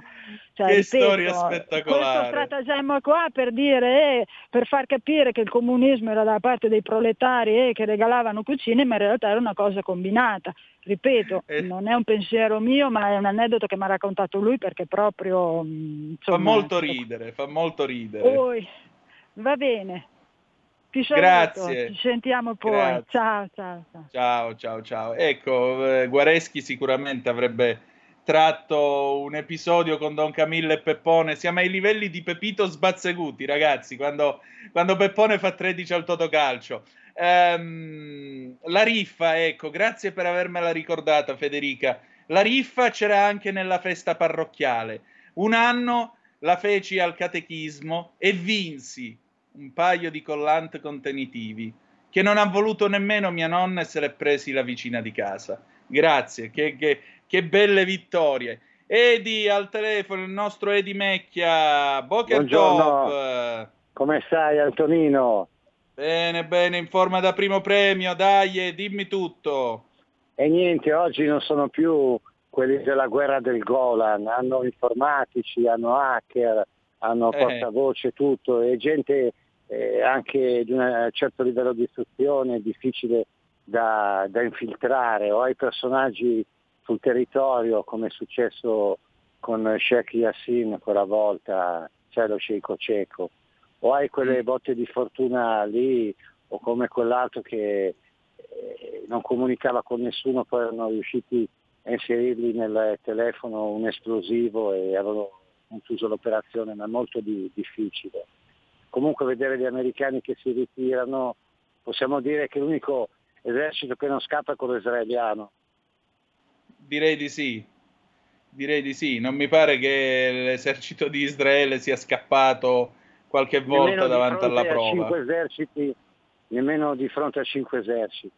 Cioè, che ripeto, storia spettacolare. Questo stratagemma qua per dire, eh, per far capire che il comunismo era da parte dei proletari eh, che regalavano cucine, ma in realtà era una cosa combinata. Ripeto, eh. non è un pensiero mio, ma è un aneddoto che mi ha raccontato lui perché proprio... Mm, insomma, fa molto ridere, fa molto ridere. Poi, va bene, ti saluto, Grazie. ci sentiamo poi. Ciao, ciao, ciao. Ciao, ciao, ciao. Ecco, eh, Guareschi sicuramente avrebbe tratto un episodio con Don Camillo e Peppone. Siamo ai livelli di Pepito Sbazzeguti, ragazzi, quando, quando Peppone fa 13 al Totocalcio. Um, la riffa, ecco, grazie per avermela ricordata, Federica. La riffa c'era anche nella festa parrocchiale. Un anno la feci al catechismo e vinsi un paio di collant contenitivi che non ha voluto nemmeno mia nonna e se l'è presi la vicina di casa. Grazie, che, che, che belle vittorie. Edi al telefono, il nostro Edi Mecchia. Boker Top. Come stai Antonino? Bene, bene, in forma da primo premio, dai, dimmi tutto. E niente, oggi non sono più quelli della guerra del Golan, hanno informatici, hanno hacker, hanno eh. portavoce, tutto, e gente eh, anche di un certo livello di istruzione difficile da, da, infiltrare, o hai personaggi sul territorio come è successo con Sheikh Yassin quella volta, cioè lo sceicco cieco, o hai quelle mm. botte di fortuna lì, o come quell'altro che eh, non comunicava con nessuno, poi erano riusciti a inserirgli nel telefono un esplosivo e avevano concluso l'operazione, ma è molto di, difficile comunque vedere gli americani che si ritirano, possiamo dire che l'unico esercito che non scappa è quello israeliano. Direi di sì. direi di sì. Non mi pare che l'esercito di Israele sia scappato qualche volta davanti alla prova. Cinque eserciti, nemmeno di fronte a cinque eserciti.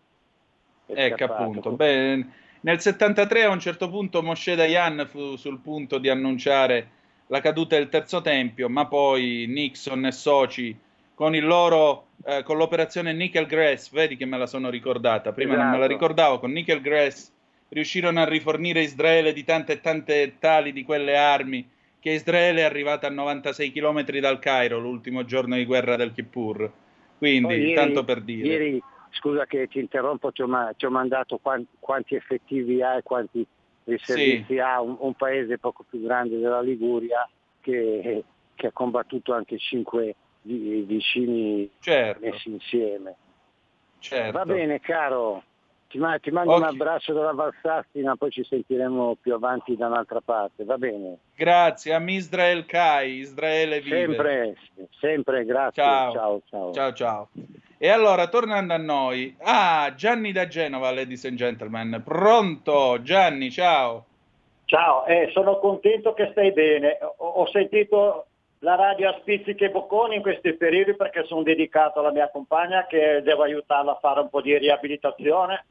Ecco appunto. Beh, nel 73 a un certo punto Moshe Dayan fu sul punto di annunciare la caduta del terzo tempio, ma poi Nixon e soci con, loro, eh, con l'operazione Nickel Grass, vedi che me la sono ricordata, prima esatto. non me la esatto. ricordavo, con Nickel Grass riuscirono a rifornire Israele di tante e tante tali di quelle armi che Israele è arrivata a 96 km dal Cairo l'ultimo giorno di guerra del Kippur. Quindi, ieri, tanto per dire. Ieri, scusa che ti interrompo, ti ho, ma- ti ho mandato quanti, quanti, effettivi ha e quanti riservisti sì. ha un, un, paese poco più grande della Liguria che, che ha combattuto anche cinque vicini certo. messi insieme. Certo. Va bene caro, ti, ma- ti mando okay. un abbraccio dalla Valsassina, poi ci sentiremo più avanti da un'altra parte, va bene? Grazie, a Israel Kai, Israele vive. Sempre, sempre, grazie. Ciao, ciao, ciao. ciao, ciao. E allora, tornando a noi, ah, Gianni da Genova, ladies and gentlemen, pronto? Gianni, ciao. Ciao, eh, sono contento che stai bene. Ho, ho sentito la radio a spizzichi e bocconi in questi periodi perché sono dedicato alla mia compagna che devo aiutarla a fare un po' di riabilitazione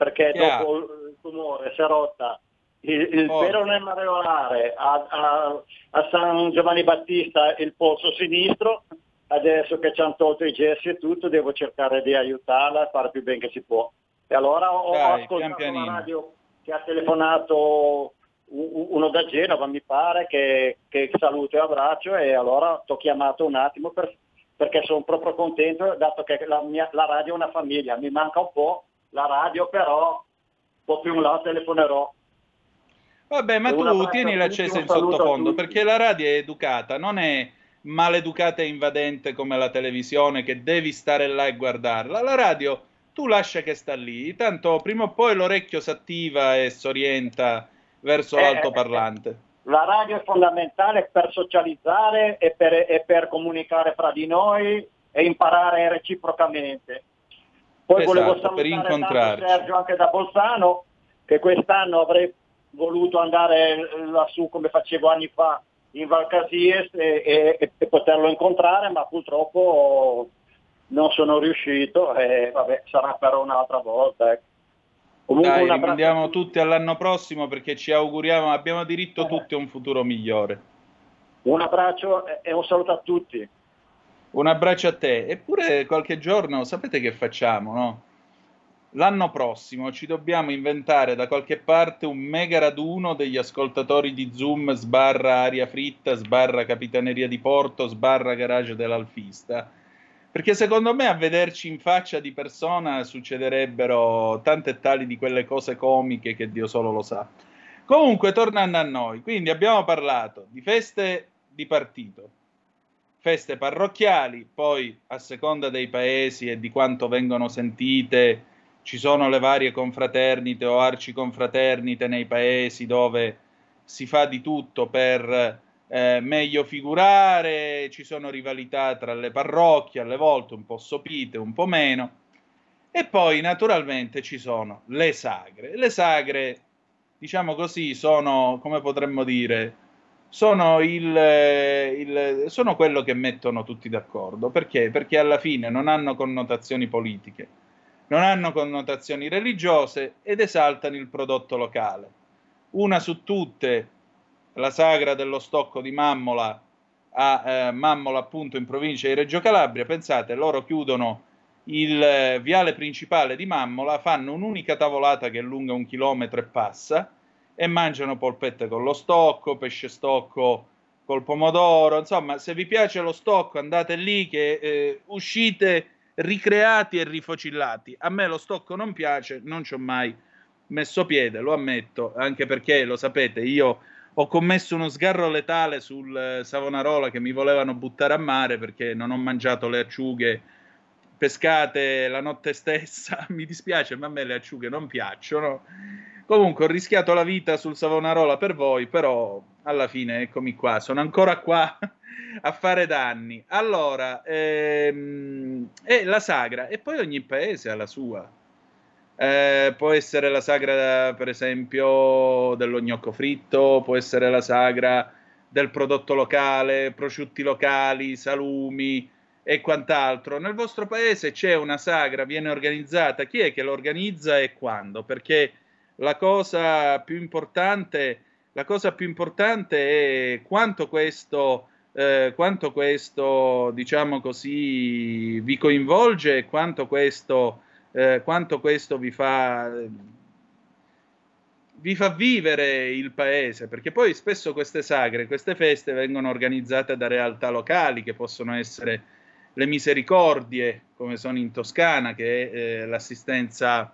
perché yeah. dopo il tumore si è rotta il, il perone mareolare a, a, a, San Giovanni Battista il polso sinistro, adesso che ci hanno tolto i gessi e tutto devo cercare di aiutarla e fare più ben che si può. E allora ho, Dai, ascoltato pian la radio che ha telefonato uno da Genova mi pare che, che saluto e abbraccio e allora ti ho chiamato un attimo per, perché sono proprio contento dato che la, mia, la radio è una famiglia, mi manca un po' la radio però un po' più in là telefonerò. Vabbè, ma tu tieni l'acceso in sottofondo perché la radio è educata, non è maleducata e invadente come la televisione che devi stare là e guardarla. La radio tu lascia che sta lì, tanto prima o poi l'orecchio si attiva e si orienta verso eh, l'altoparlante. La radio è fondamentale per socializzare e per, e per comunicare fra di noi e imparare reciprocamente. Poi esatto, volevo salutare Sergio anche da Bolzano, che quest'anno avrei voluto andare lassù come facevo anni fa in Val Casies e, e, e poterlo incontrare, ma purtroppo non sono riuscito e vabbè, sarà però un'altra volta. Ecco. Comunque Dai, rimandiamo tutti all'anno prossimo perché ci auguriamo, abbiamo diritto eh. tutti a un futuro migliore. Un abbraccio e un saluto a tutti. Un abbraccio a te. Eppure qualche giorno, sapete che facciamo, no? L'anno prossimo ci dobbiamo inventare da qualche parte un mega raduno degli ascoltatori di Zoom sbarra aria fritta, sbarra capitaneria di porto, sbarra garage dell'alfista. Perché secondo me a vederci in faccia di persona succederebbero tante tali di quelle cose comiche che Dio solo lo sa. Comunque, tornando a noi, quindi abbiamo parlato di feste di partito, feste parrocchiali, poi a seconda dei paesi e di quanto vengono sentite, ci sono le varie confraternite o arciconfraternite nei paesi dove si fa di tutto per eh, meglio figurare, ci sono rivalità tra le parrocchie, alle volte un po' sopite, un po' meno. E poi naturalmente ci sono le sagre. Le sagre, diciamo così, sono, come potremmo dire, sono, il, il, sono quello che mettono tutti d'accordo. Perché? Perché alla fine non hanno connotazioni politiche, non hanno connotazioni religiose ed esaltano il prodotto locale. Una su tutte, la sagra dello stocco di Mammola a eh, Mammola appunto in provincia di Reggio Calabria, pensate, loro chiudono il eh, viale principale di Mammola, fanno un'unica tavolata che è lunga un chilometro e passa, e mangiano polpette con lo stocco, pesce stocco col pomodoro, insomma, se vi piace lo stocco andate lì che eh, uscite ricreati e rifocillati. A me lo stocco non piace, non ci ho mai messo piede, lo ammetto, anche perché lo sapete, io ho commesso uno sgarro letale sul eh, Savonarola che mi volevano buttare a mare perché non ho mangiato le acciughe pescate la notte stessa. mi dispiace, ma a me le acciughe non piacciono Comunque ho rischiato la vita sul Savonarola per voi, però alla fine eccomi qua, sono ancora qua a fare danni. Allora, ehm, è la sagra e poi ogni paese ha la sua. eh, può essere la sagra, per esempio, dello gnocco fritto, può essere la sagra del prodotto locale, prosciutti locali, salumi e quant'altro. Nel vostro paese c'è una sagra, viene organizzata, chi è che l'organizza e quando? Perché la cosa più importante, cosa più importante è quanto questo, eh, quanto questo, diciamo così, vi coinvolge e quanto questo eh, quanto questo vi fa, vi fa vivere il paese, perché poi spesso queste sagre, queste feste vengono organizzate da realtà locali che possono essere le misericordie, come sono in Toscana, che è eh, l'assistenza,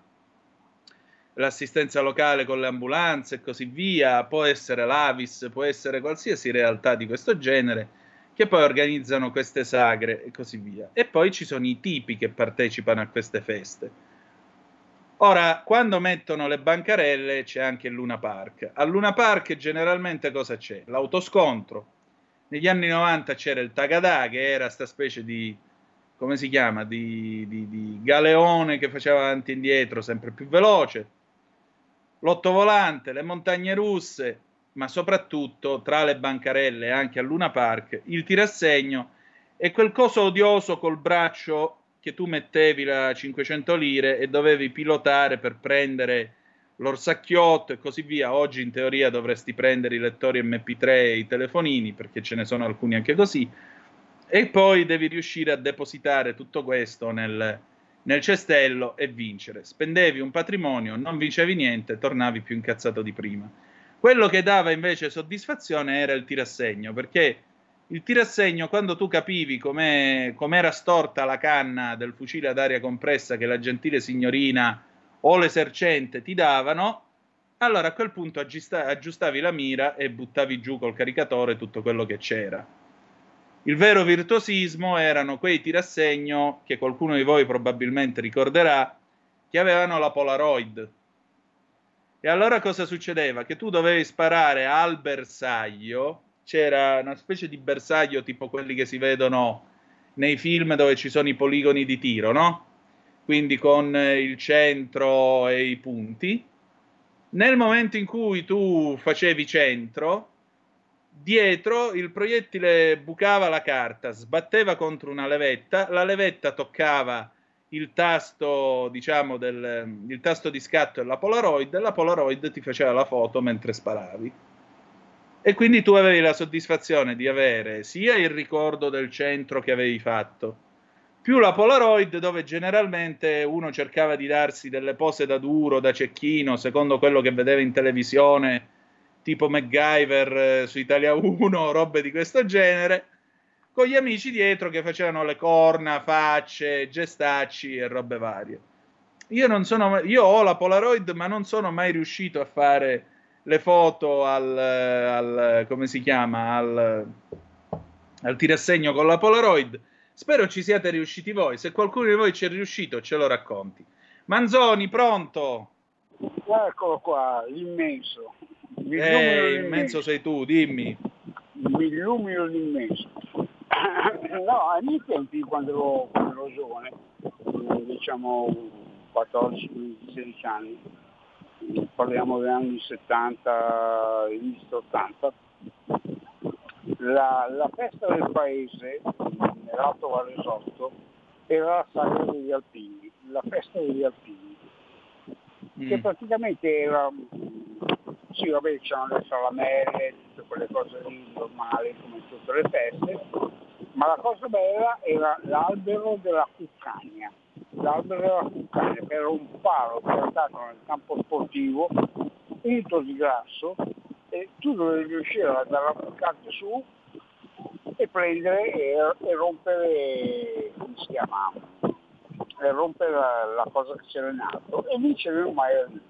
l'assistenza locale con le ambulanze e così via, può essere l'Avis, può essere qualsiasi realtà di questo genere che poi organizzano queste sagre e così via. E poi ci sono i tipi che partecipano a queste feste. Ora, quando mettono le bancarelle c'è anche il Luna Park. Al Luna Park generalmente cosa c'è? L'autoscontro. Negli anni 90 c'era il Tagadà, che era questa specie di, come si chiama, di, di, di galeone che faceva avanti e indietro, sempre più veloce. L'ottovolante, le montagne russe, ma soprattutto tra le bancarelle anche a Luna Park, il tirassegno e quel coso odioso col braccio che tu mettevi la 500 lire e dovevi pilotare per prendere l'orsacchiotto e così via. Oggi in teoria dovresti prendere i lettori MP3 e i telefonini, perché ce ne sono alcuni anche così, e poi devi riuscire a depositare tutto questo nel, nel cestello e vincere. Spendevi un patrimonio, non vincevi niente, tornavi più incazzato di prima. Quello che dava invece soddisfazione era il tirassegno, perché il tirassegno, quando tu capivi com'era storta la canna del fucile ad aria compressa che la gentile signorina o l'esercente ti davano, allora a quel punto aggiusta- aggiustavi la mira e buttavi giù col caricatore tutto quello che c'era. Il vero virtuosismo erano quei tirassegno che qualcuno di voi probabilmente ricorderà, che avevano la Polaroid e allora cosa succedeva? Che tu dovevi sparare al bersaglio, c'era una specie di bersaglio tipo quelli che si vedono nei film dove ci sono i poligoni di tiro, no? Quindi con il centro e i punti. Nel momento in cui tu facevi centro, dietro il proiettile bucava la carta, sbatteva contro una levetta, la levetta toccava il tasto, diciamo, del, il tasto di scatto della Polaroid e la Polaroid ti faceva la foto mentre sparavi. E quindi tu avevi la soddisfazione di avere sia il ricordo del centro che avevi fatto, più la Polaroid dove generalmente uno cercava di darsi delle pose da duro, da cecchino, secondo quello che vedeva in televisione, tipo MacGyver eh, su Italia 1, robe di questo genere con gli amici dietro che facevano le corna, facce, gestacci e robe varie. Io, non sono, io ho la Polaroid, ma non sono mai riuscito a fare le foto al, al come si chiama, al, al tirassegno con la Polaroid. Spero ci siate riusciti voi. Se qualcuno di voi ci è riuscito, ce lo racconti. Manzoni, pronto? Eccolo qua, l'immenso. eh, l'immenso sei tu, dimmi. Mi illumino l'immenso. no, ai miei tempi quando ero, quando ero giovane, eh, diciamo 14-16 anni, parliamo degli anni 70, inizio 80, la, la, festa del paese nell'Alto Valesotto era la sagra degli alpini, la festa degli alpini, mm. che praticamente era, sì vabbè c'erano le salamelle, tutte quelle cose lì normali come tutte le feste, ma la cosa bella era l'albero della cuccagna, l'albero della cuccagna che era un palo piantato nel campo sportivo, unto di grasso e tu dovevi riuscire ad arrampicarti su e prendere e, e rompere, come si chiama, e rompere la, la cosa che c'era in alto e vincere un maialino.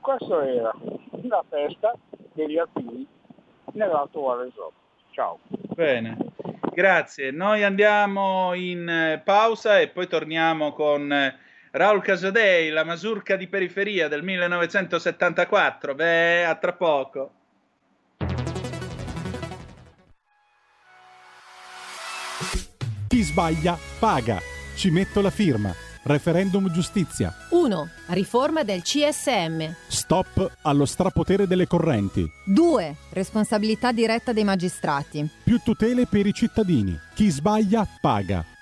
Questa era la festa degli alpini nell'Alto Valle Ciao. Bene. Grazie. Noi andiamo in eh, pausa e poi torniamo con eh, Raul Casadei, la masurca di periferia del 1974. Beh, a tra poco. Chi sbaglia paga. Ci metto la firma. referendum giustizia. 1. Riforma del CSM. Stop allo strapotere delle correnti. 2. Responsabilità diretta dei magistrati. Più tutele per i cittadini. Chi sbaglia paga.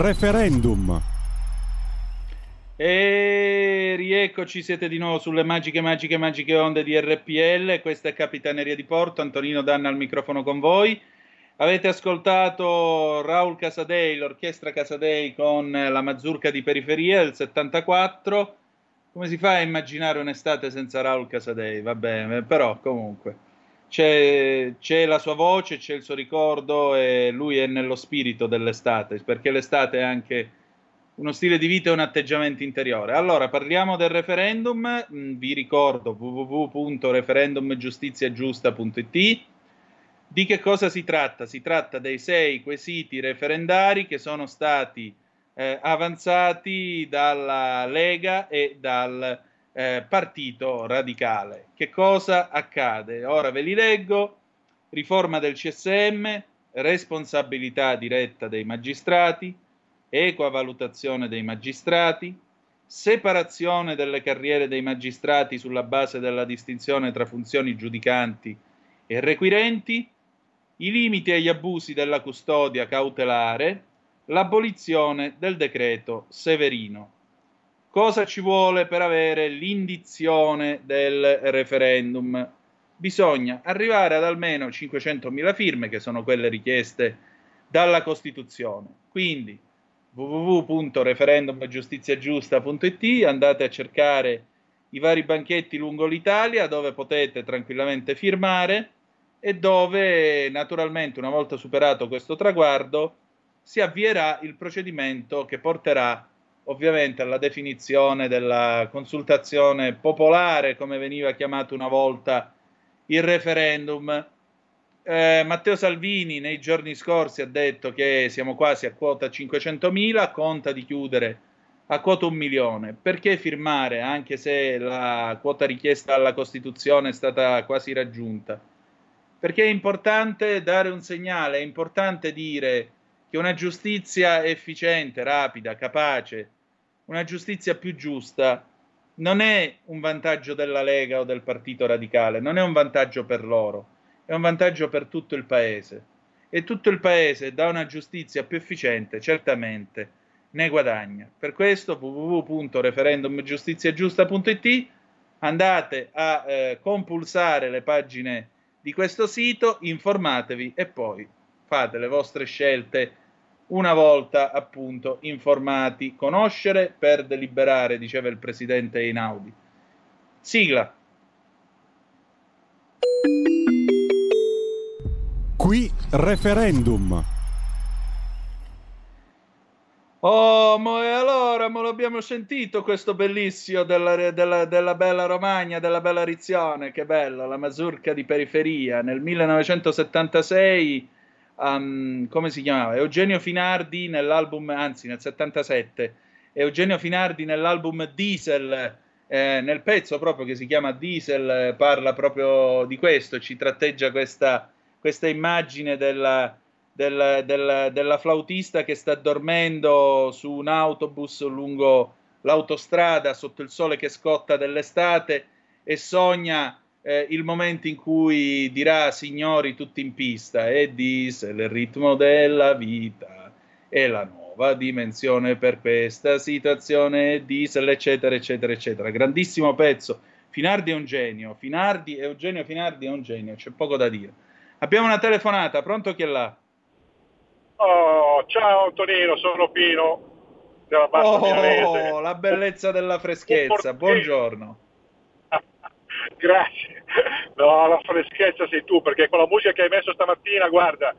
Referendum. E rieccoci, siete di nuovo sulle magiche, magiche, magiche onde di RPL. Questa è Capitaneria di Porto. Antonino Danna al microfono con voi. Avete ascoltato Raul Casadei, l'orchestra Casadei con la mazurka di periferia del 74. come si fa a immaginare un'estate senza Raul Casadei? Va bene, però comunque c'è, c'è, la sua voce, c'è il suo ricordo e lui è nello spirito dell'estate, perché l'estate è anche uno stile di vita e un atteggiamento interiore. Allora, parliamo del referendum, mm, vi ricordo www.referendumgiustiziagiusta.it. Di che cosa si tratta? Si tratta dei sei quesiti referendari che sono stati eh, avanzati dalla Lega e dal eh, partito radicale. Che cosa accade? Ora ve li leggo. Riforma del CSM, responsabilità diretta dei magistrati, equa valutazione dei magistrati, separazione delle carriere dei magistrati sulla base della distinzione tra funzioni giudicanti e requirenti, i limiti agli abusi della custodia cautelare, l'abolizione del decreto Severino. Cosa ci vuole per avere l'indizione del referendum? Bisogna arrivare ad almeno 500.000 firme, che sono quelle richieste dalla Costituzione. Quindi www.referendumgiustiziagiusta.it andate a cercare i vari banchetti lungo l'Italia dove potete tranquillamente firmare e dove naturalmente una volta superato questo traguardo si avvierà il procedimento che porterà ovviamente alla definizione della consultazione popolare, come veniva chiamato una volta il referendum. Eh, Matteo Salvini nei giorni scorsi ha detto che siamo quasi a quota 500.000, conta di chiudere a quota un milione. Perché firmare, anche se la quota richiesta alla Costituzione è stata quasi raggiunta? Perché è importante dare un segnale, è importante dire che una giustizia efficiente, rapida, capace, una giustizia più giusta non è un vantaggio della Lega o del Partito Radicale, non è un vantaggio per loro, è un vantaggio per tutto il Paese. E tutto il Paese da una giustizia più efficiente certamente ne guadagna. Per questo www.referendumgiustiziagiusta.it andate a eh, compulsare le pagine di questo sito, informatevi e poi fate le vostre scelte una volta appunto informati. Conoscere per deliberare, diceva il presidente Einaudi. Sigla. Qui referendum. Oh, mo e allora, mo l'abbiamo sentito questo bellissimo della, della, della, bella Romagna, della bella Rizione, che bello, la mazurka di periferia. Nel 1976 um, come si chiamava? Eugenio Finardi nell'album, anzi nel 77, Eugenio Finardi nell'album Diesel, eh, nel pezzo proprio che si chiama Diesel, parla proprio di questo, ci tratteggia questa, questa immagine della, del, del, della flautista che sta dormendo su un autobus lungo l'autostrada sotto il sole che scotta dell'estate e sogna eh, il momento in cui dirà signori tutti in pista e diesel, il ritmo della vita è la nuova dimensione per questa situazione diesel, eccetera, eccetera, eccetera. Grandissimo pezzo. Finardi è un genio, Finardi, Eugenio Finardi è un genio, c'è poco da dire. Abbiamo una telefonata, pronto chi è là? Oh, ciao Antonino, sono Pino della Bassa Oh, la bellezza della freschezza, buongiorno. Grazie. No, la freschezza sei tu, perché con la musica che hai messo stamattina, guarda,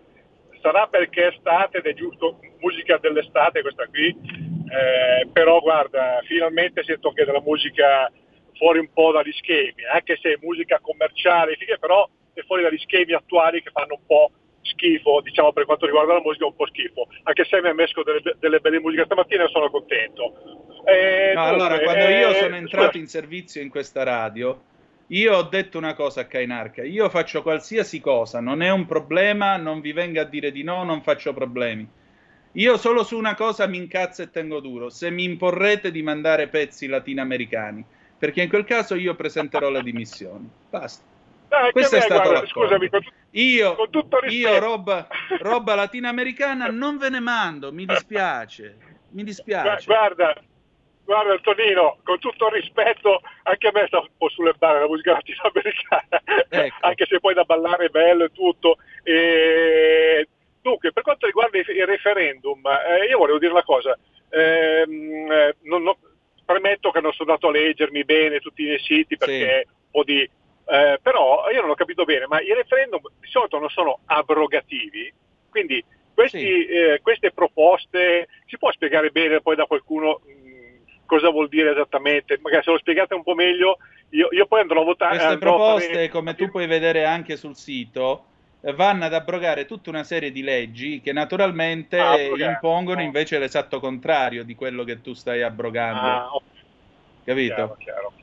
sarà perché è estate ed è giusto musica dell'estate questa qui, eh, però guarda, finalmente sento che della musica fuori un po' dagli schemi, anche se è musica commerciale, però è fuori dagli schemi attuali che fanno un po' schifo, diciamo per quanto riguarda la musica un po' schifo, anche se mi ha messo delle, delle belle musiche stamattina sono contento. Eh, no, dunque, allora, quando io eh, sono entrato in servizio in questa radio, io ho detto una cosa a Kainarca, io faccio qualsiasi cosa, non è un problema, non vi venga a dire di no, non faccio problemi. Io solo su una cosa mi incazzo e tengo duro, se mi imporrete di mandare pezzi latinoamericani, perché in quel caso io presenterò le dimissioni. Basta. Dai, Questo è stato guarda, scusami, con, io, con io roba, roba latinoamericana non ve ne mando, mi dispiace. Mi dispiace. Guarda, Guarda Antonino, con tutto il rispetto, anche a me sta un po' sulle barre la musica latinoamericana, ecco. anche se poi da ballare è bello e tutto. E... Dunque, per quanto riguarda il referendum, eh, io volevo dire una cosa. Ehm, eh, non, non, premetto che non sono andato a leggermi bene tutti i siti perché sì. un po' di... Eh, però io non ho capito bene, ma i referendum di solito non sono abrogativi, quindi questi, sì. eh, queste proposte si può spiegare bene poi da qualcuno mm, cosa vuol dire esattamente? Magari se lo spiegate un po' meglio, io, io poi andrò a votare. Queste proposte, fare... come tu puoi vedere anche sul sito, vanno ad abrogare tutta una serie di leggi che naturalmente ah, impongono no. invece l'esatto contrario di quello che tu stai abrogando. Ah, okay. Capito? Chiaro, chiaro.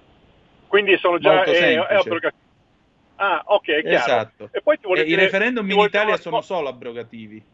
Quindi sono già è abrogativo. Ah, ok, chiaro. Esatto. E, poi ti e dire, i referendum in Italia sono solo abrogativi.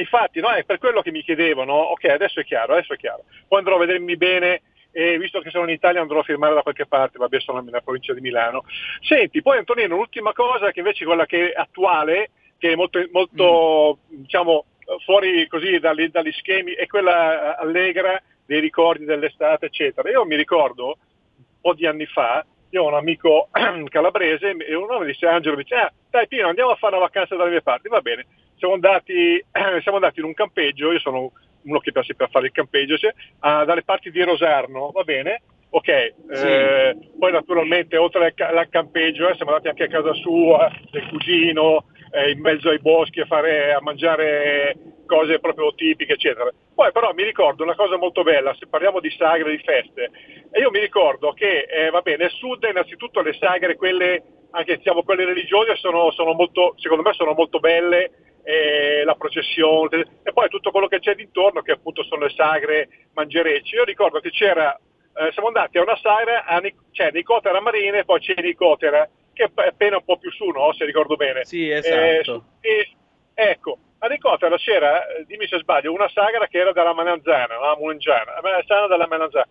Infatti, no, è per quello che mi chiedevo, ok, adesso è chiaro, adesso è chiaro. Poi andrò a vedermi bene e visto che sono in Italia andrò a firmare da qualche parte, vabbè sono nella provincia di Milano. Senti, poi Antonino, l'ultima cosa che invece quella che è attuale, che è molto, molto mm. diciamo, fuori così dagli, dagli, schemi, è quella allegra dei ricordi dell'estate, eccetera. Io mi ricordo un po' di anni fa, io ho un amico calabrese e un uomo dice Angelo, dice, ah, dai Pino, andiamo a fare una vacanza dalle mie parti, va bene. Siamo andati, siamo andati in un campeggio, io sono uno che piace per fare il campeggio, cioè, ah, dalle parti di Rosarno, va bene? Ok, sì. eh, poi naturalmente oltre al, al campeggio eh, siamo andati anche a casa sua, del cugino, eh, in mezzo ai boschi a, fare, a mangiare cose proprio tipiche, eccetera. Poi però mi ricordo una cosa molto bella, se parliamo di sagre, di feste, e io mi ricordo che, eh, va bene, nel sud innanzitutto le sagre, quelle, anche diciamo, quelle religiose, sono, sono molto, secondo me sono molto belle, e la processione e poi tutto quello che c'è d'intorno che appunto sono le sagre mangerecci. Io ricordo che c'era, eh, siamo andati a una sagra, a Nic- c'è Nicotera Marina e poi c'è Nicotera che è appena un po' più su, no? se ricordo bene. Sì, esatto. Eh, e, ecco, a Nicotera c'era, eh, dimmi se sbaglio, una sagra che era della Mananzana, la Mulangiana, la della Mananzana.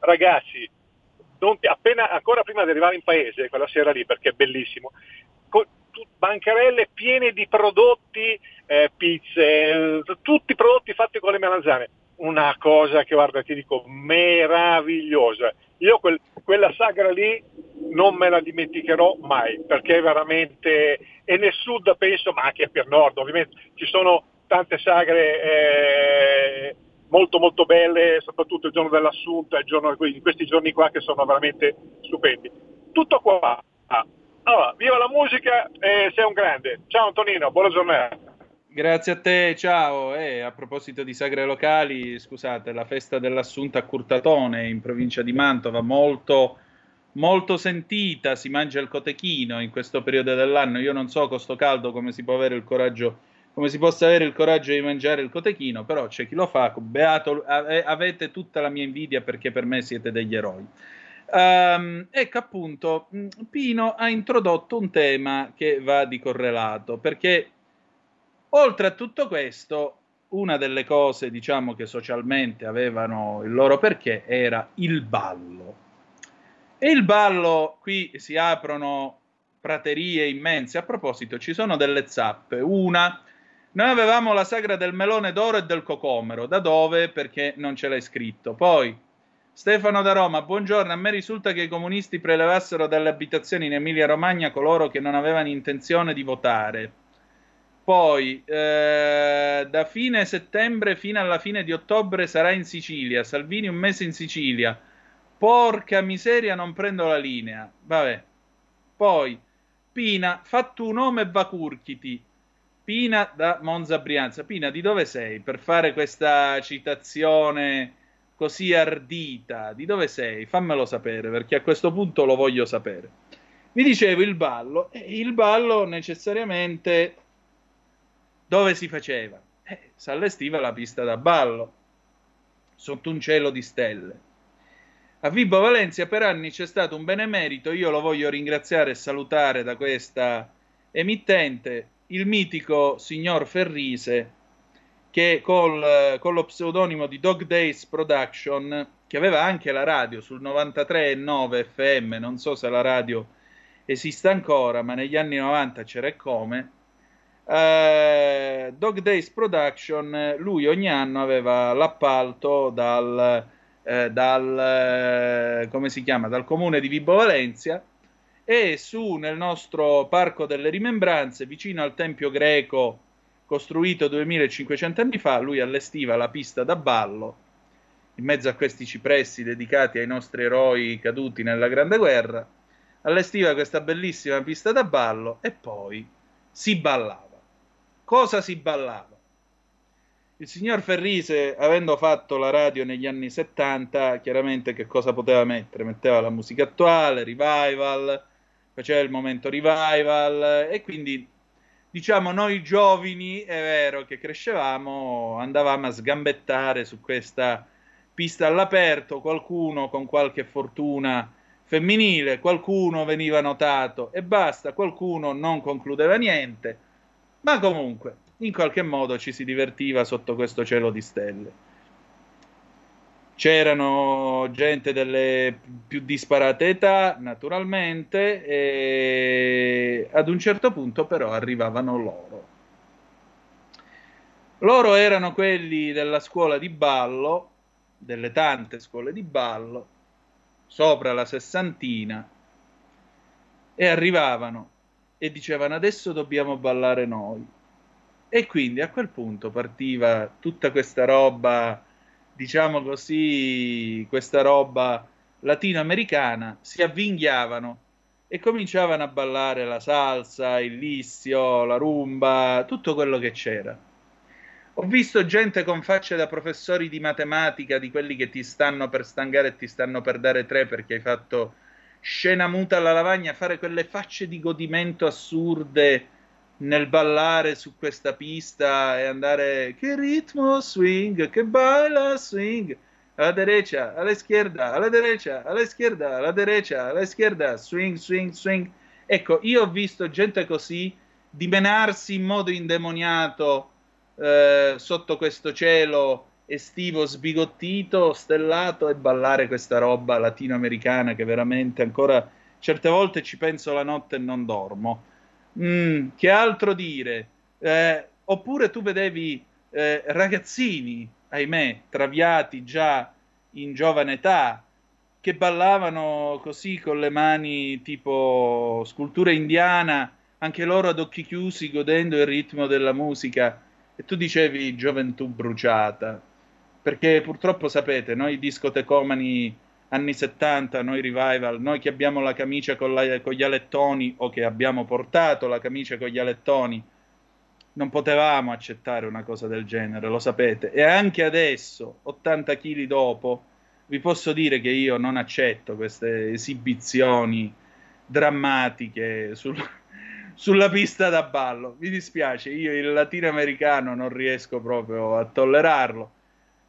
Ragazzi, ti, appena, ancora prima di arrivare in paese, quella sera lì, perché è bellissimo, bancarelle piene di prodotti, eh, pizze, tutti prodotti fatti con le melanzane. Una cosa che guarda ti dico meravigliosa. Io quel, quella sagra lì non me la dimenticherò mai, perché veramente, e nel sud penso, ma anche per nord ovviamente, ci sono tante sagre eh, molto molto belle, soprattutto il giorno dell'assunta, il giorno, questi giorni qua che sono veramente stupendi. Tutto qua. Allora, viva la musica e sei un grande. Ciao Antonino, buona giornata. Grazie a te, ciao. E a proposito di sagre locali, scusate, la festa dell'Assunta a Curtatone in provincia di Mantova, molto, molto sentita, si mangia il cotechino in questo periodo dell'anno. Io non so con sto caldo come si può avere il coraggio, come si possa avere il coraggio di mangiare il cotechino, però c'è chi lo fa. Beato, avete tutta la mia invidia perché per me siete degli eroi. Um, ecco appunto, mm, Pino ha introdotto un tema che va di correlato, perché oltre a tutto questo, una delle cose, diciamo, che socialmente avevano il loro perché era il ballo. E il ballo, qui si aprono praterie immense. A proposito, ci sono delle zappe. Una, noi avevamo la sagra del melone d'oro e del cocomero. Da dove? Perché non ce l'hai scritto. Poi Stefano da Roma, buongiorno. A me risulta che i comunisti prelevassero dalle abitazioni in Emilia-Romagna coloro che non avevano intenzione di votare. Poi, eh, da fine settembre fino alla fine di ottobre sarà in Sicilia. Salvini un mese in Sicilia. Porca miseria, non prendo la linea. Vabbè. Poi, Pina, fatto un nome e vacurchiti. Pina da Monza Brianza. Pina, di dove sei per fare questa citazione? Così ardita? Di dove sei? Fammelo sapere, perché a questo punto lo voglio sapere. Vi dicevo il ballo, e il ballo necessariamente dove si faceva? Eh, si allestiva la pista da ballo, sotto un cielo di stelle. A Vibo Valencia per anni c'è stato un benemerito, io lo voglio ringraziare e salutare da questa emittente, il mitico signor Ferrise, che col, con lo pseudonimo di Dog Days Production, che aveva anche la radio sul 93,9 FM, non so se la radio esiste ancora, ma negli anni 90 c'era e come. Uh, Dog Days Production, lui ogni anno aveva l'appalto dal, eh, dal, si chiama, dal comune di Vibo Valencia e su nel nostro Parco delle Rimembranze, vicino al Tempio Greco costruito 2500 anni fa, lui allestiva la pista da ballo in mezzo a questi cipressi dedicati ai nostri eroi caduti nella Grande Guerra, allestiva questa bellissima pista da ballo e poi si ballava. Cosa si ballava? Il signor Ferrise, avendo fatto la radio negli anni 70, chiaramente che cosa poteva mettere? Metteva la musica attuale, revival, faceva il momento revival e quindi diciamo noi giovani, è vero che crescevamo, andavamo a sgambettare su questa pista all'aperto, qualcuno con qualche fortuna femminile, qualcuno veniva notato e basta, qualcuno non concludeva niente, ma comunque in qualche modo ci si divertiva sotto questo cielo di stelle. C'erano gente delle più disparate età, naturalmente, e ad un certo punto però arrivavano loro. Loro erano quelli della scuola di ballo, delle tante scuole di ballo, sopra la sessantina, e arrivavano e dicevano adesso dobbiamo ballare noi e quindi a quel punto partiva tutta questa roba, diciamo così, questa roba latinoamericana, si avvinghiavano e cominciavano a ballare la salsa, il lissio, la rumba, tutto quello che c'era. Ho visto gente con facce da professori di matematica, di quelli che ti stanno per stangare e ti stanno per dare tre perché hai fatto scena muta alla lavagna, fare quelle facce di godimento assurde nel ballare su questa pista e andare che ritmo swing, che balla swing, alla derecha, alla izquierda, alla derecha, alla izquierda, alla derecha, alla izquierda, swing, swing, swing. Ecco, io ho visto gente così dimenarsi in modo indemoniato eh, sotto questo cielo estivo sbigottito, stellato e ballare questa roba latinoamericana che veramente ancora certe volte ci penso la notte e non dormo. Mm, che altro dire? Eh, oppure tu vedevi eh, ragazzini, ahimè, traviati già in giovane età, che ballavano così con le mani tipo scultura indiana, anche loro ad occhi chiusi, godendo il ritmo della musica. E tu dicevi gioventù bruciata, perché purtroppo sapete, noi discotecomani anni 70, noi revival, noi che abbiamo la camicia con, la, con gli alettoni o che abbiamo portato la camicia con gli alettoni, non potevamo accettare una cosa del genere, lo sapete. E anche adesso, 80 kg dopo, vi posso dire che io non accetto queste esibizioni drammatiche sul, sulla pista da ballo. Mi dispiace, io il latinoamericano non riesco proprio a tollerarlo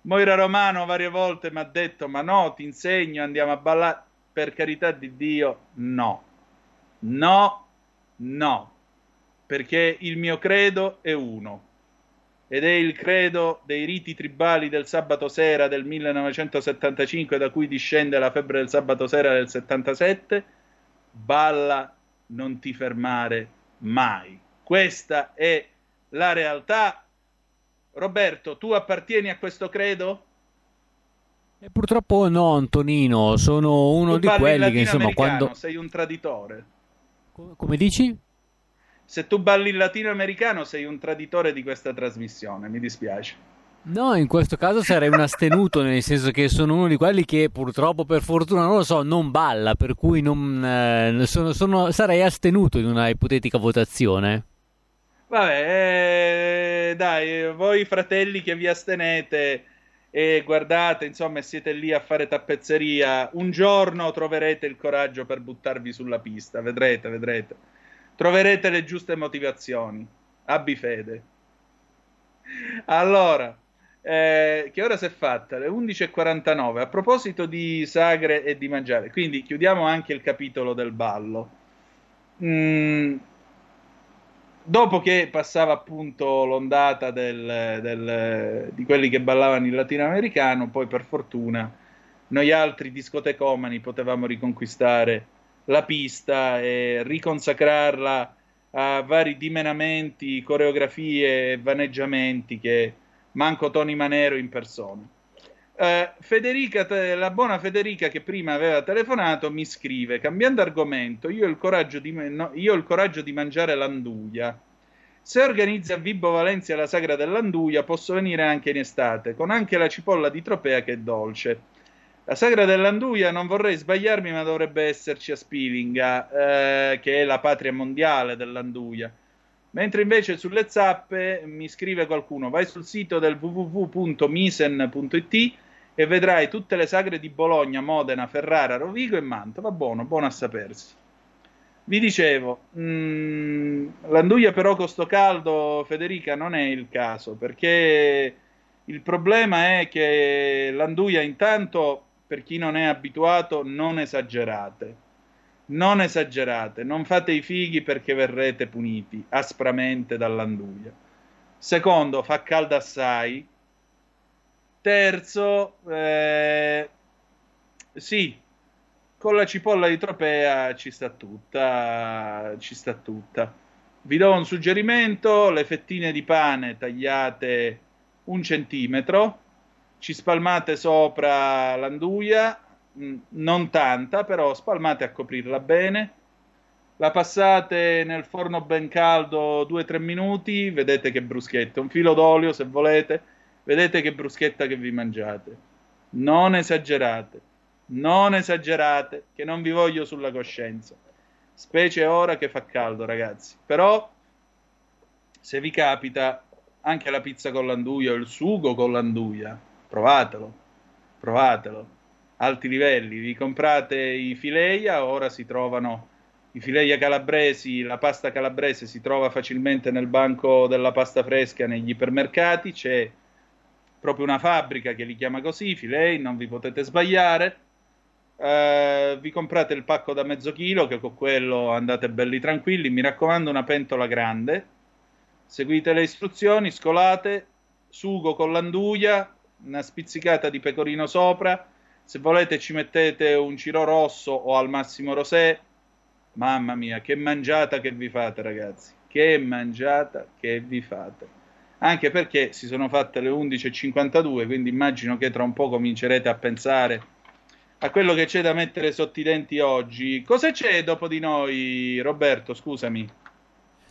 Moira Romano varie volte mi ha detto ma no, ti insegno, andiamo a ballare. Per carità di Dio, no. No, no. Perché il mio credo è uno. Ed è il credo dei riti tribali del sabato sera del 1975 da cui discende la febbre del sabato sera del 77. Balla, non ti fermare mai. Questa è la realtà Roberto, tu appartieni a questo credo? E purtroppo no, Antonino, sono uno tu di quelli che insomma quando... Sei un traditore. Come dici? Se tu balli il latinoamericano sei un traditore di questa trasmissione, mi dispiace. No, in questo caso sarei un astenuto, nel senso che sono uno di quelli che purtroppo, per fortuna, non lo so, non balla, per cui non, eh, sono, sono, sarei astenuto in una ipotetica votazione. Vabbè, eh, dai, voi fratelli che vi astenete e guardate, insomma, siete lì a fare tappezzeria, un giorno troverete il coraggio per buttarvi sulla pista, vedrete, vedrete. Troverete le giuste motivazioni. Abbi fede. Allora, eh, che ora si è fatta? Le 11.49. A proposito di sagre e di mangiare, quindi chiudiamo anche il capitolo del ballo. Mm, dopo che passava appunto l'ondata del, del, di quelli che ballavano il latinoamericano, poi per fortuna noi altri discotecomani potevamo riconquistare la pista e riconsacrarla a vari dimenamenti, coreografie e vaneggiamenti che manco Tony Manero in persona. Uh, Federica, la buona Federica che prima aveva telefonato mi scrive, cambiando argomento, io ho il coraggio di, no, il coraggio di mangiare l'anduia Se organizzi a Vibo Valencia la sagra dell'Anduia, posso venire anche in estate, con anche la cipolla di Tropea che è dolce. La sagra dell'Anduia non vorrei sbagliarmi, ma dovrebbe esserci a Spilinga, eh, che è la patria mondiale dell'Anduia. Mentre invece sulle zappe mi scrive qualcuno: vai sul sito del www.misen.it e vedrai tutte le sagre di Bologna, Modena, Ferrara, Rovigo e Mantova. Buono, buono a sapersi. Vi dicevo, mh, mm, l'anduia però con sto caldo, Federica, non è il caso, perché il problema è che l'anduia intanto, per chi non è abituato, non esagerate. Non esagerate, non fate i fighi perché verrete puniti aspramente dall'anduia. Secondo, fa caldo assai. Terzo, eh, sì, con la cipolla di tropea ci sta tutta, ci sta tutta. Vi do un suggerimento, le fettine di pane tagliate un centimetro, ci spalmate sopra l'anduia, mm, non tanta, però spalmate a coprirla bene, la passate nel forno ben caldo 2-3 minuti, vedete che bruschetta, un filo d'olio se volete, vedete che bruschetta che vi mangiate. Non esagerate non esagerate, che non vi voglio sulla coscienza. Specie ora che fa caldo, ragazzi. Però, se vi capita anche la pizza con l'anduia o il sugo con l'anduia, provatelo, provatelo. Alti livelli, vi comprate i fileia, ora si trovano i fileia calabresi, la pasta calabrese si trova facilmente nel banco della pasta fresca negli ipermercati, c'è proprio una fabbrica che li chiama così, filei, non vi potete sbagliare eh, vi comprate il pacco da mezzo chilo, che con quello andate belli tranquilli. Mi raccomando, una pentola grande. Seguite le istruzioni, scolate, sugo con l'anduia, una spizzicata di pecorino sopra. Se volete ci mettete un ciro rosso o al massimo rosé. Mamma mia, che mangiata che vi fate, ragazzi. Che mangiata che vi fate. Anche perché si sono fatte le 11.52, quindi immagino che tra un po' comincerete a pensare a quello che c'è da mettere sotto i denti oggi. Cosa c'è dopo di noi, Roberto? Scusami.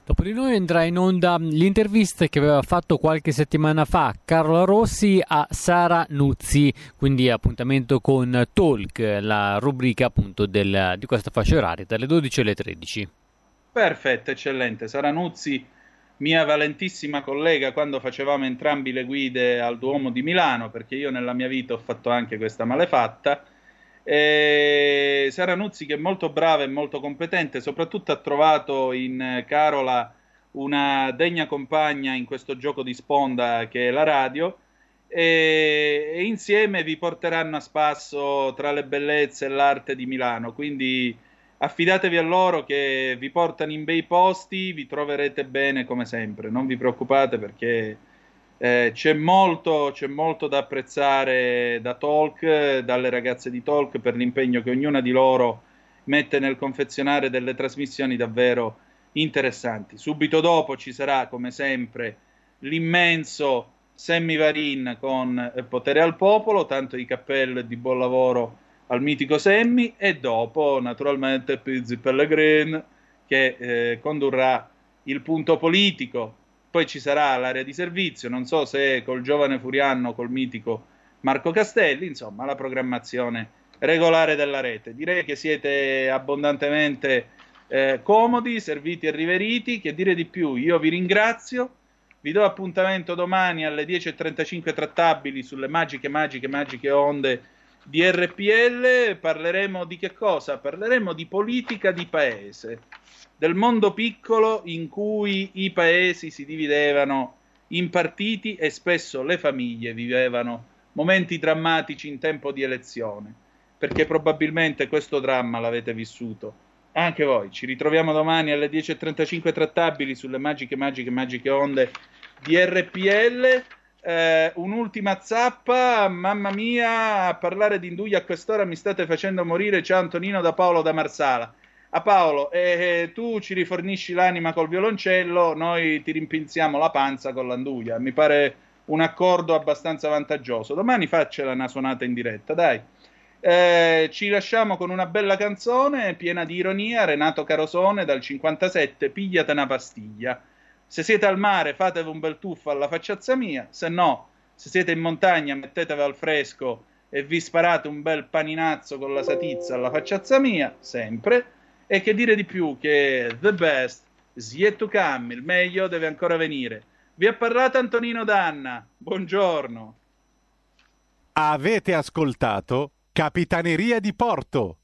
Dopo di noi andrà in onda l'intervista che aveva fatto qualche settimana fa Carlo Rossi a Sara Nuzzi, quindi appuntamento con Talk, la rubrica appunto del, di questa fascia oraria dalle 12 alle 13. Perfetto, eccellente. Sara Nuzzi, mia valentissima collega quando facevamo entrambi le guide al Duomo di Milano, perché io nella mia vita ho fatto anche questa malefatta e Sara Nuzzi che è molto brava e molto competente, soprattutto ha trovato in Carola una degna compagna in questo gioco di sponda che è la radio e, e insieme vi porteranno a spasso tra le bellezze e l'arte di Milano, quindi affidatevi a loro che vi portano in bei posti, vi troverete bene come sempre, non vi preoccupate perché eh, c'è, molto, c'è, molto, da apprezzare da Talk, dalle ragazze di Talk per l'impegno che ognuna di loro mette nel confezionare delle trasmissioni davvero interessanti. Subito dopo ci sarà, come sempre, l'immenso Sammy Varin con Potere al Popolo, tanto di cappello di buon lavoro al mitico Sammy, e dopo, naturalmente, Pizzi Pellegrin che eh, condurrà il punto politico. Poi ci sarà l'area di servizio, non so se col giovane Furiano o col mitico Marco Castelli, insomma la programmazione regolare della rete. Direi che siete abbondantemente eh, comodi, serviti e riveriti, che dire di più, io vi ringrazio, vi do appuntamento domani alle 10.35 trattabili sulle magiche, magiche, magiche onde di RPL, parleremo di che cosa? Parleremo di politica di paese del mondo piccolo in cui i paesi si dividevano in partiti e spesso le famiglie vivevano momenti drammatici in tempo di elezione, perché probabilmente questo dramma l'avete vissuto anche voi. Ci ritroviamo domani alle 10.35 trattabili sulle magiche, magiche, magiche onde di RPL. Eh, un'ultima zappa, mamma mia, a parlare di Induia a quest'ora mi state facendo morire. Ciao Antonino da Paolo da Marsala a Paolo, eh, tu ci rifornisci l'anima col violoncello, noi ti rimpinziamo la panza con l'anduia. Mi pare un accordo abbastanza vantaggioso. Domani faccela una suonata in diretta, dai. Eh, ci lasciamo con una bella canzone piena di ironia, Renato Carosone dal 57, Pigliate una pastiglia. Se siete al mare, fatevi un bel tuffo alla facciazza mia, se no, se siete in montagna, mettetevi al fresco e vi sparate un bel paninazzo con la satizza alla facciazza mia, sempre. E che dire di più che the best is yet to come, il meglio deve ancora venire. Vi ha parlato Antonino Danna, buongiorno. Avete ascoltato Capitaneria di Porto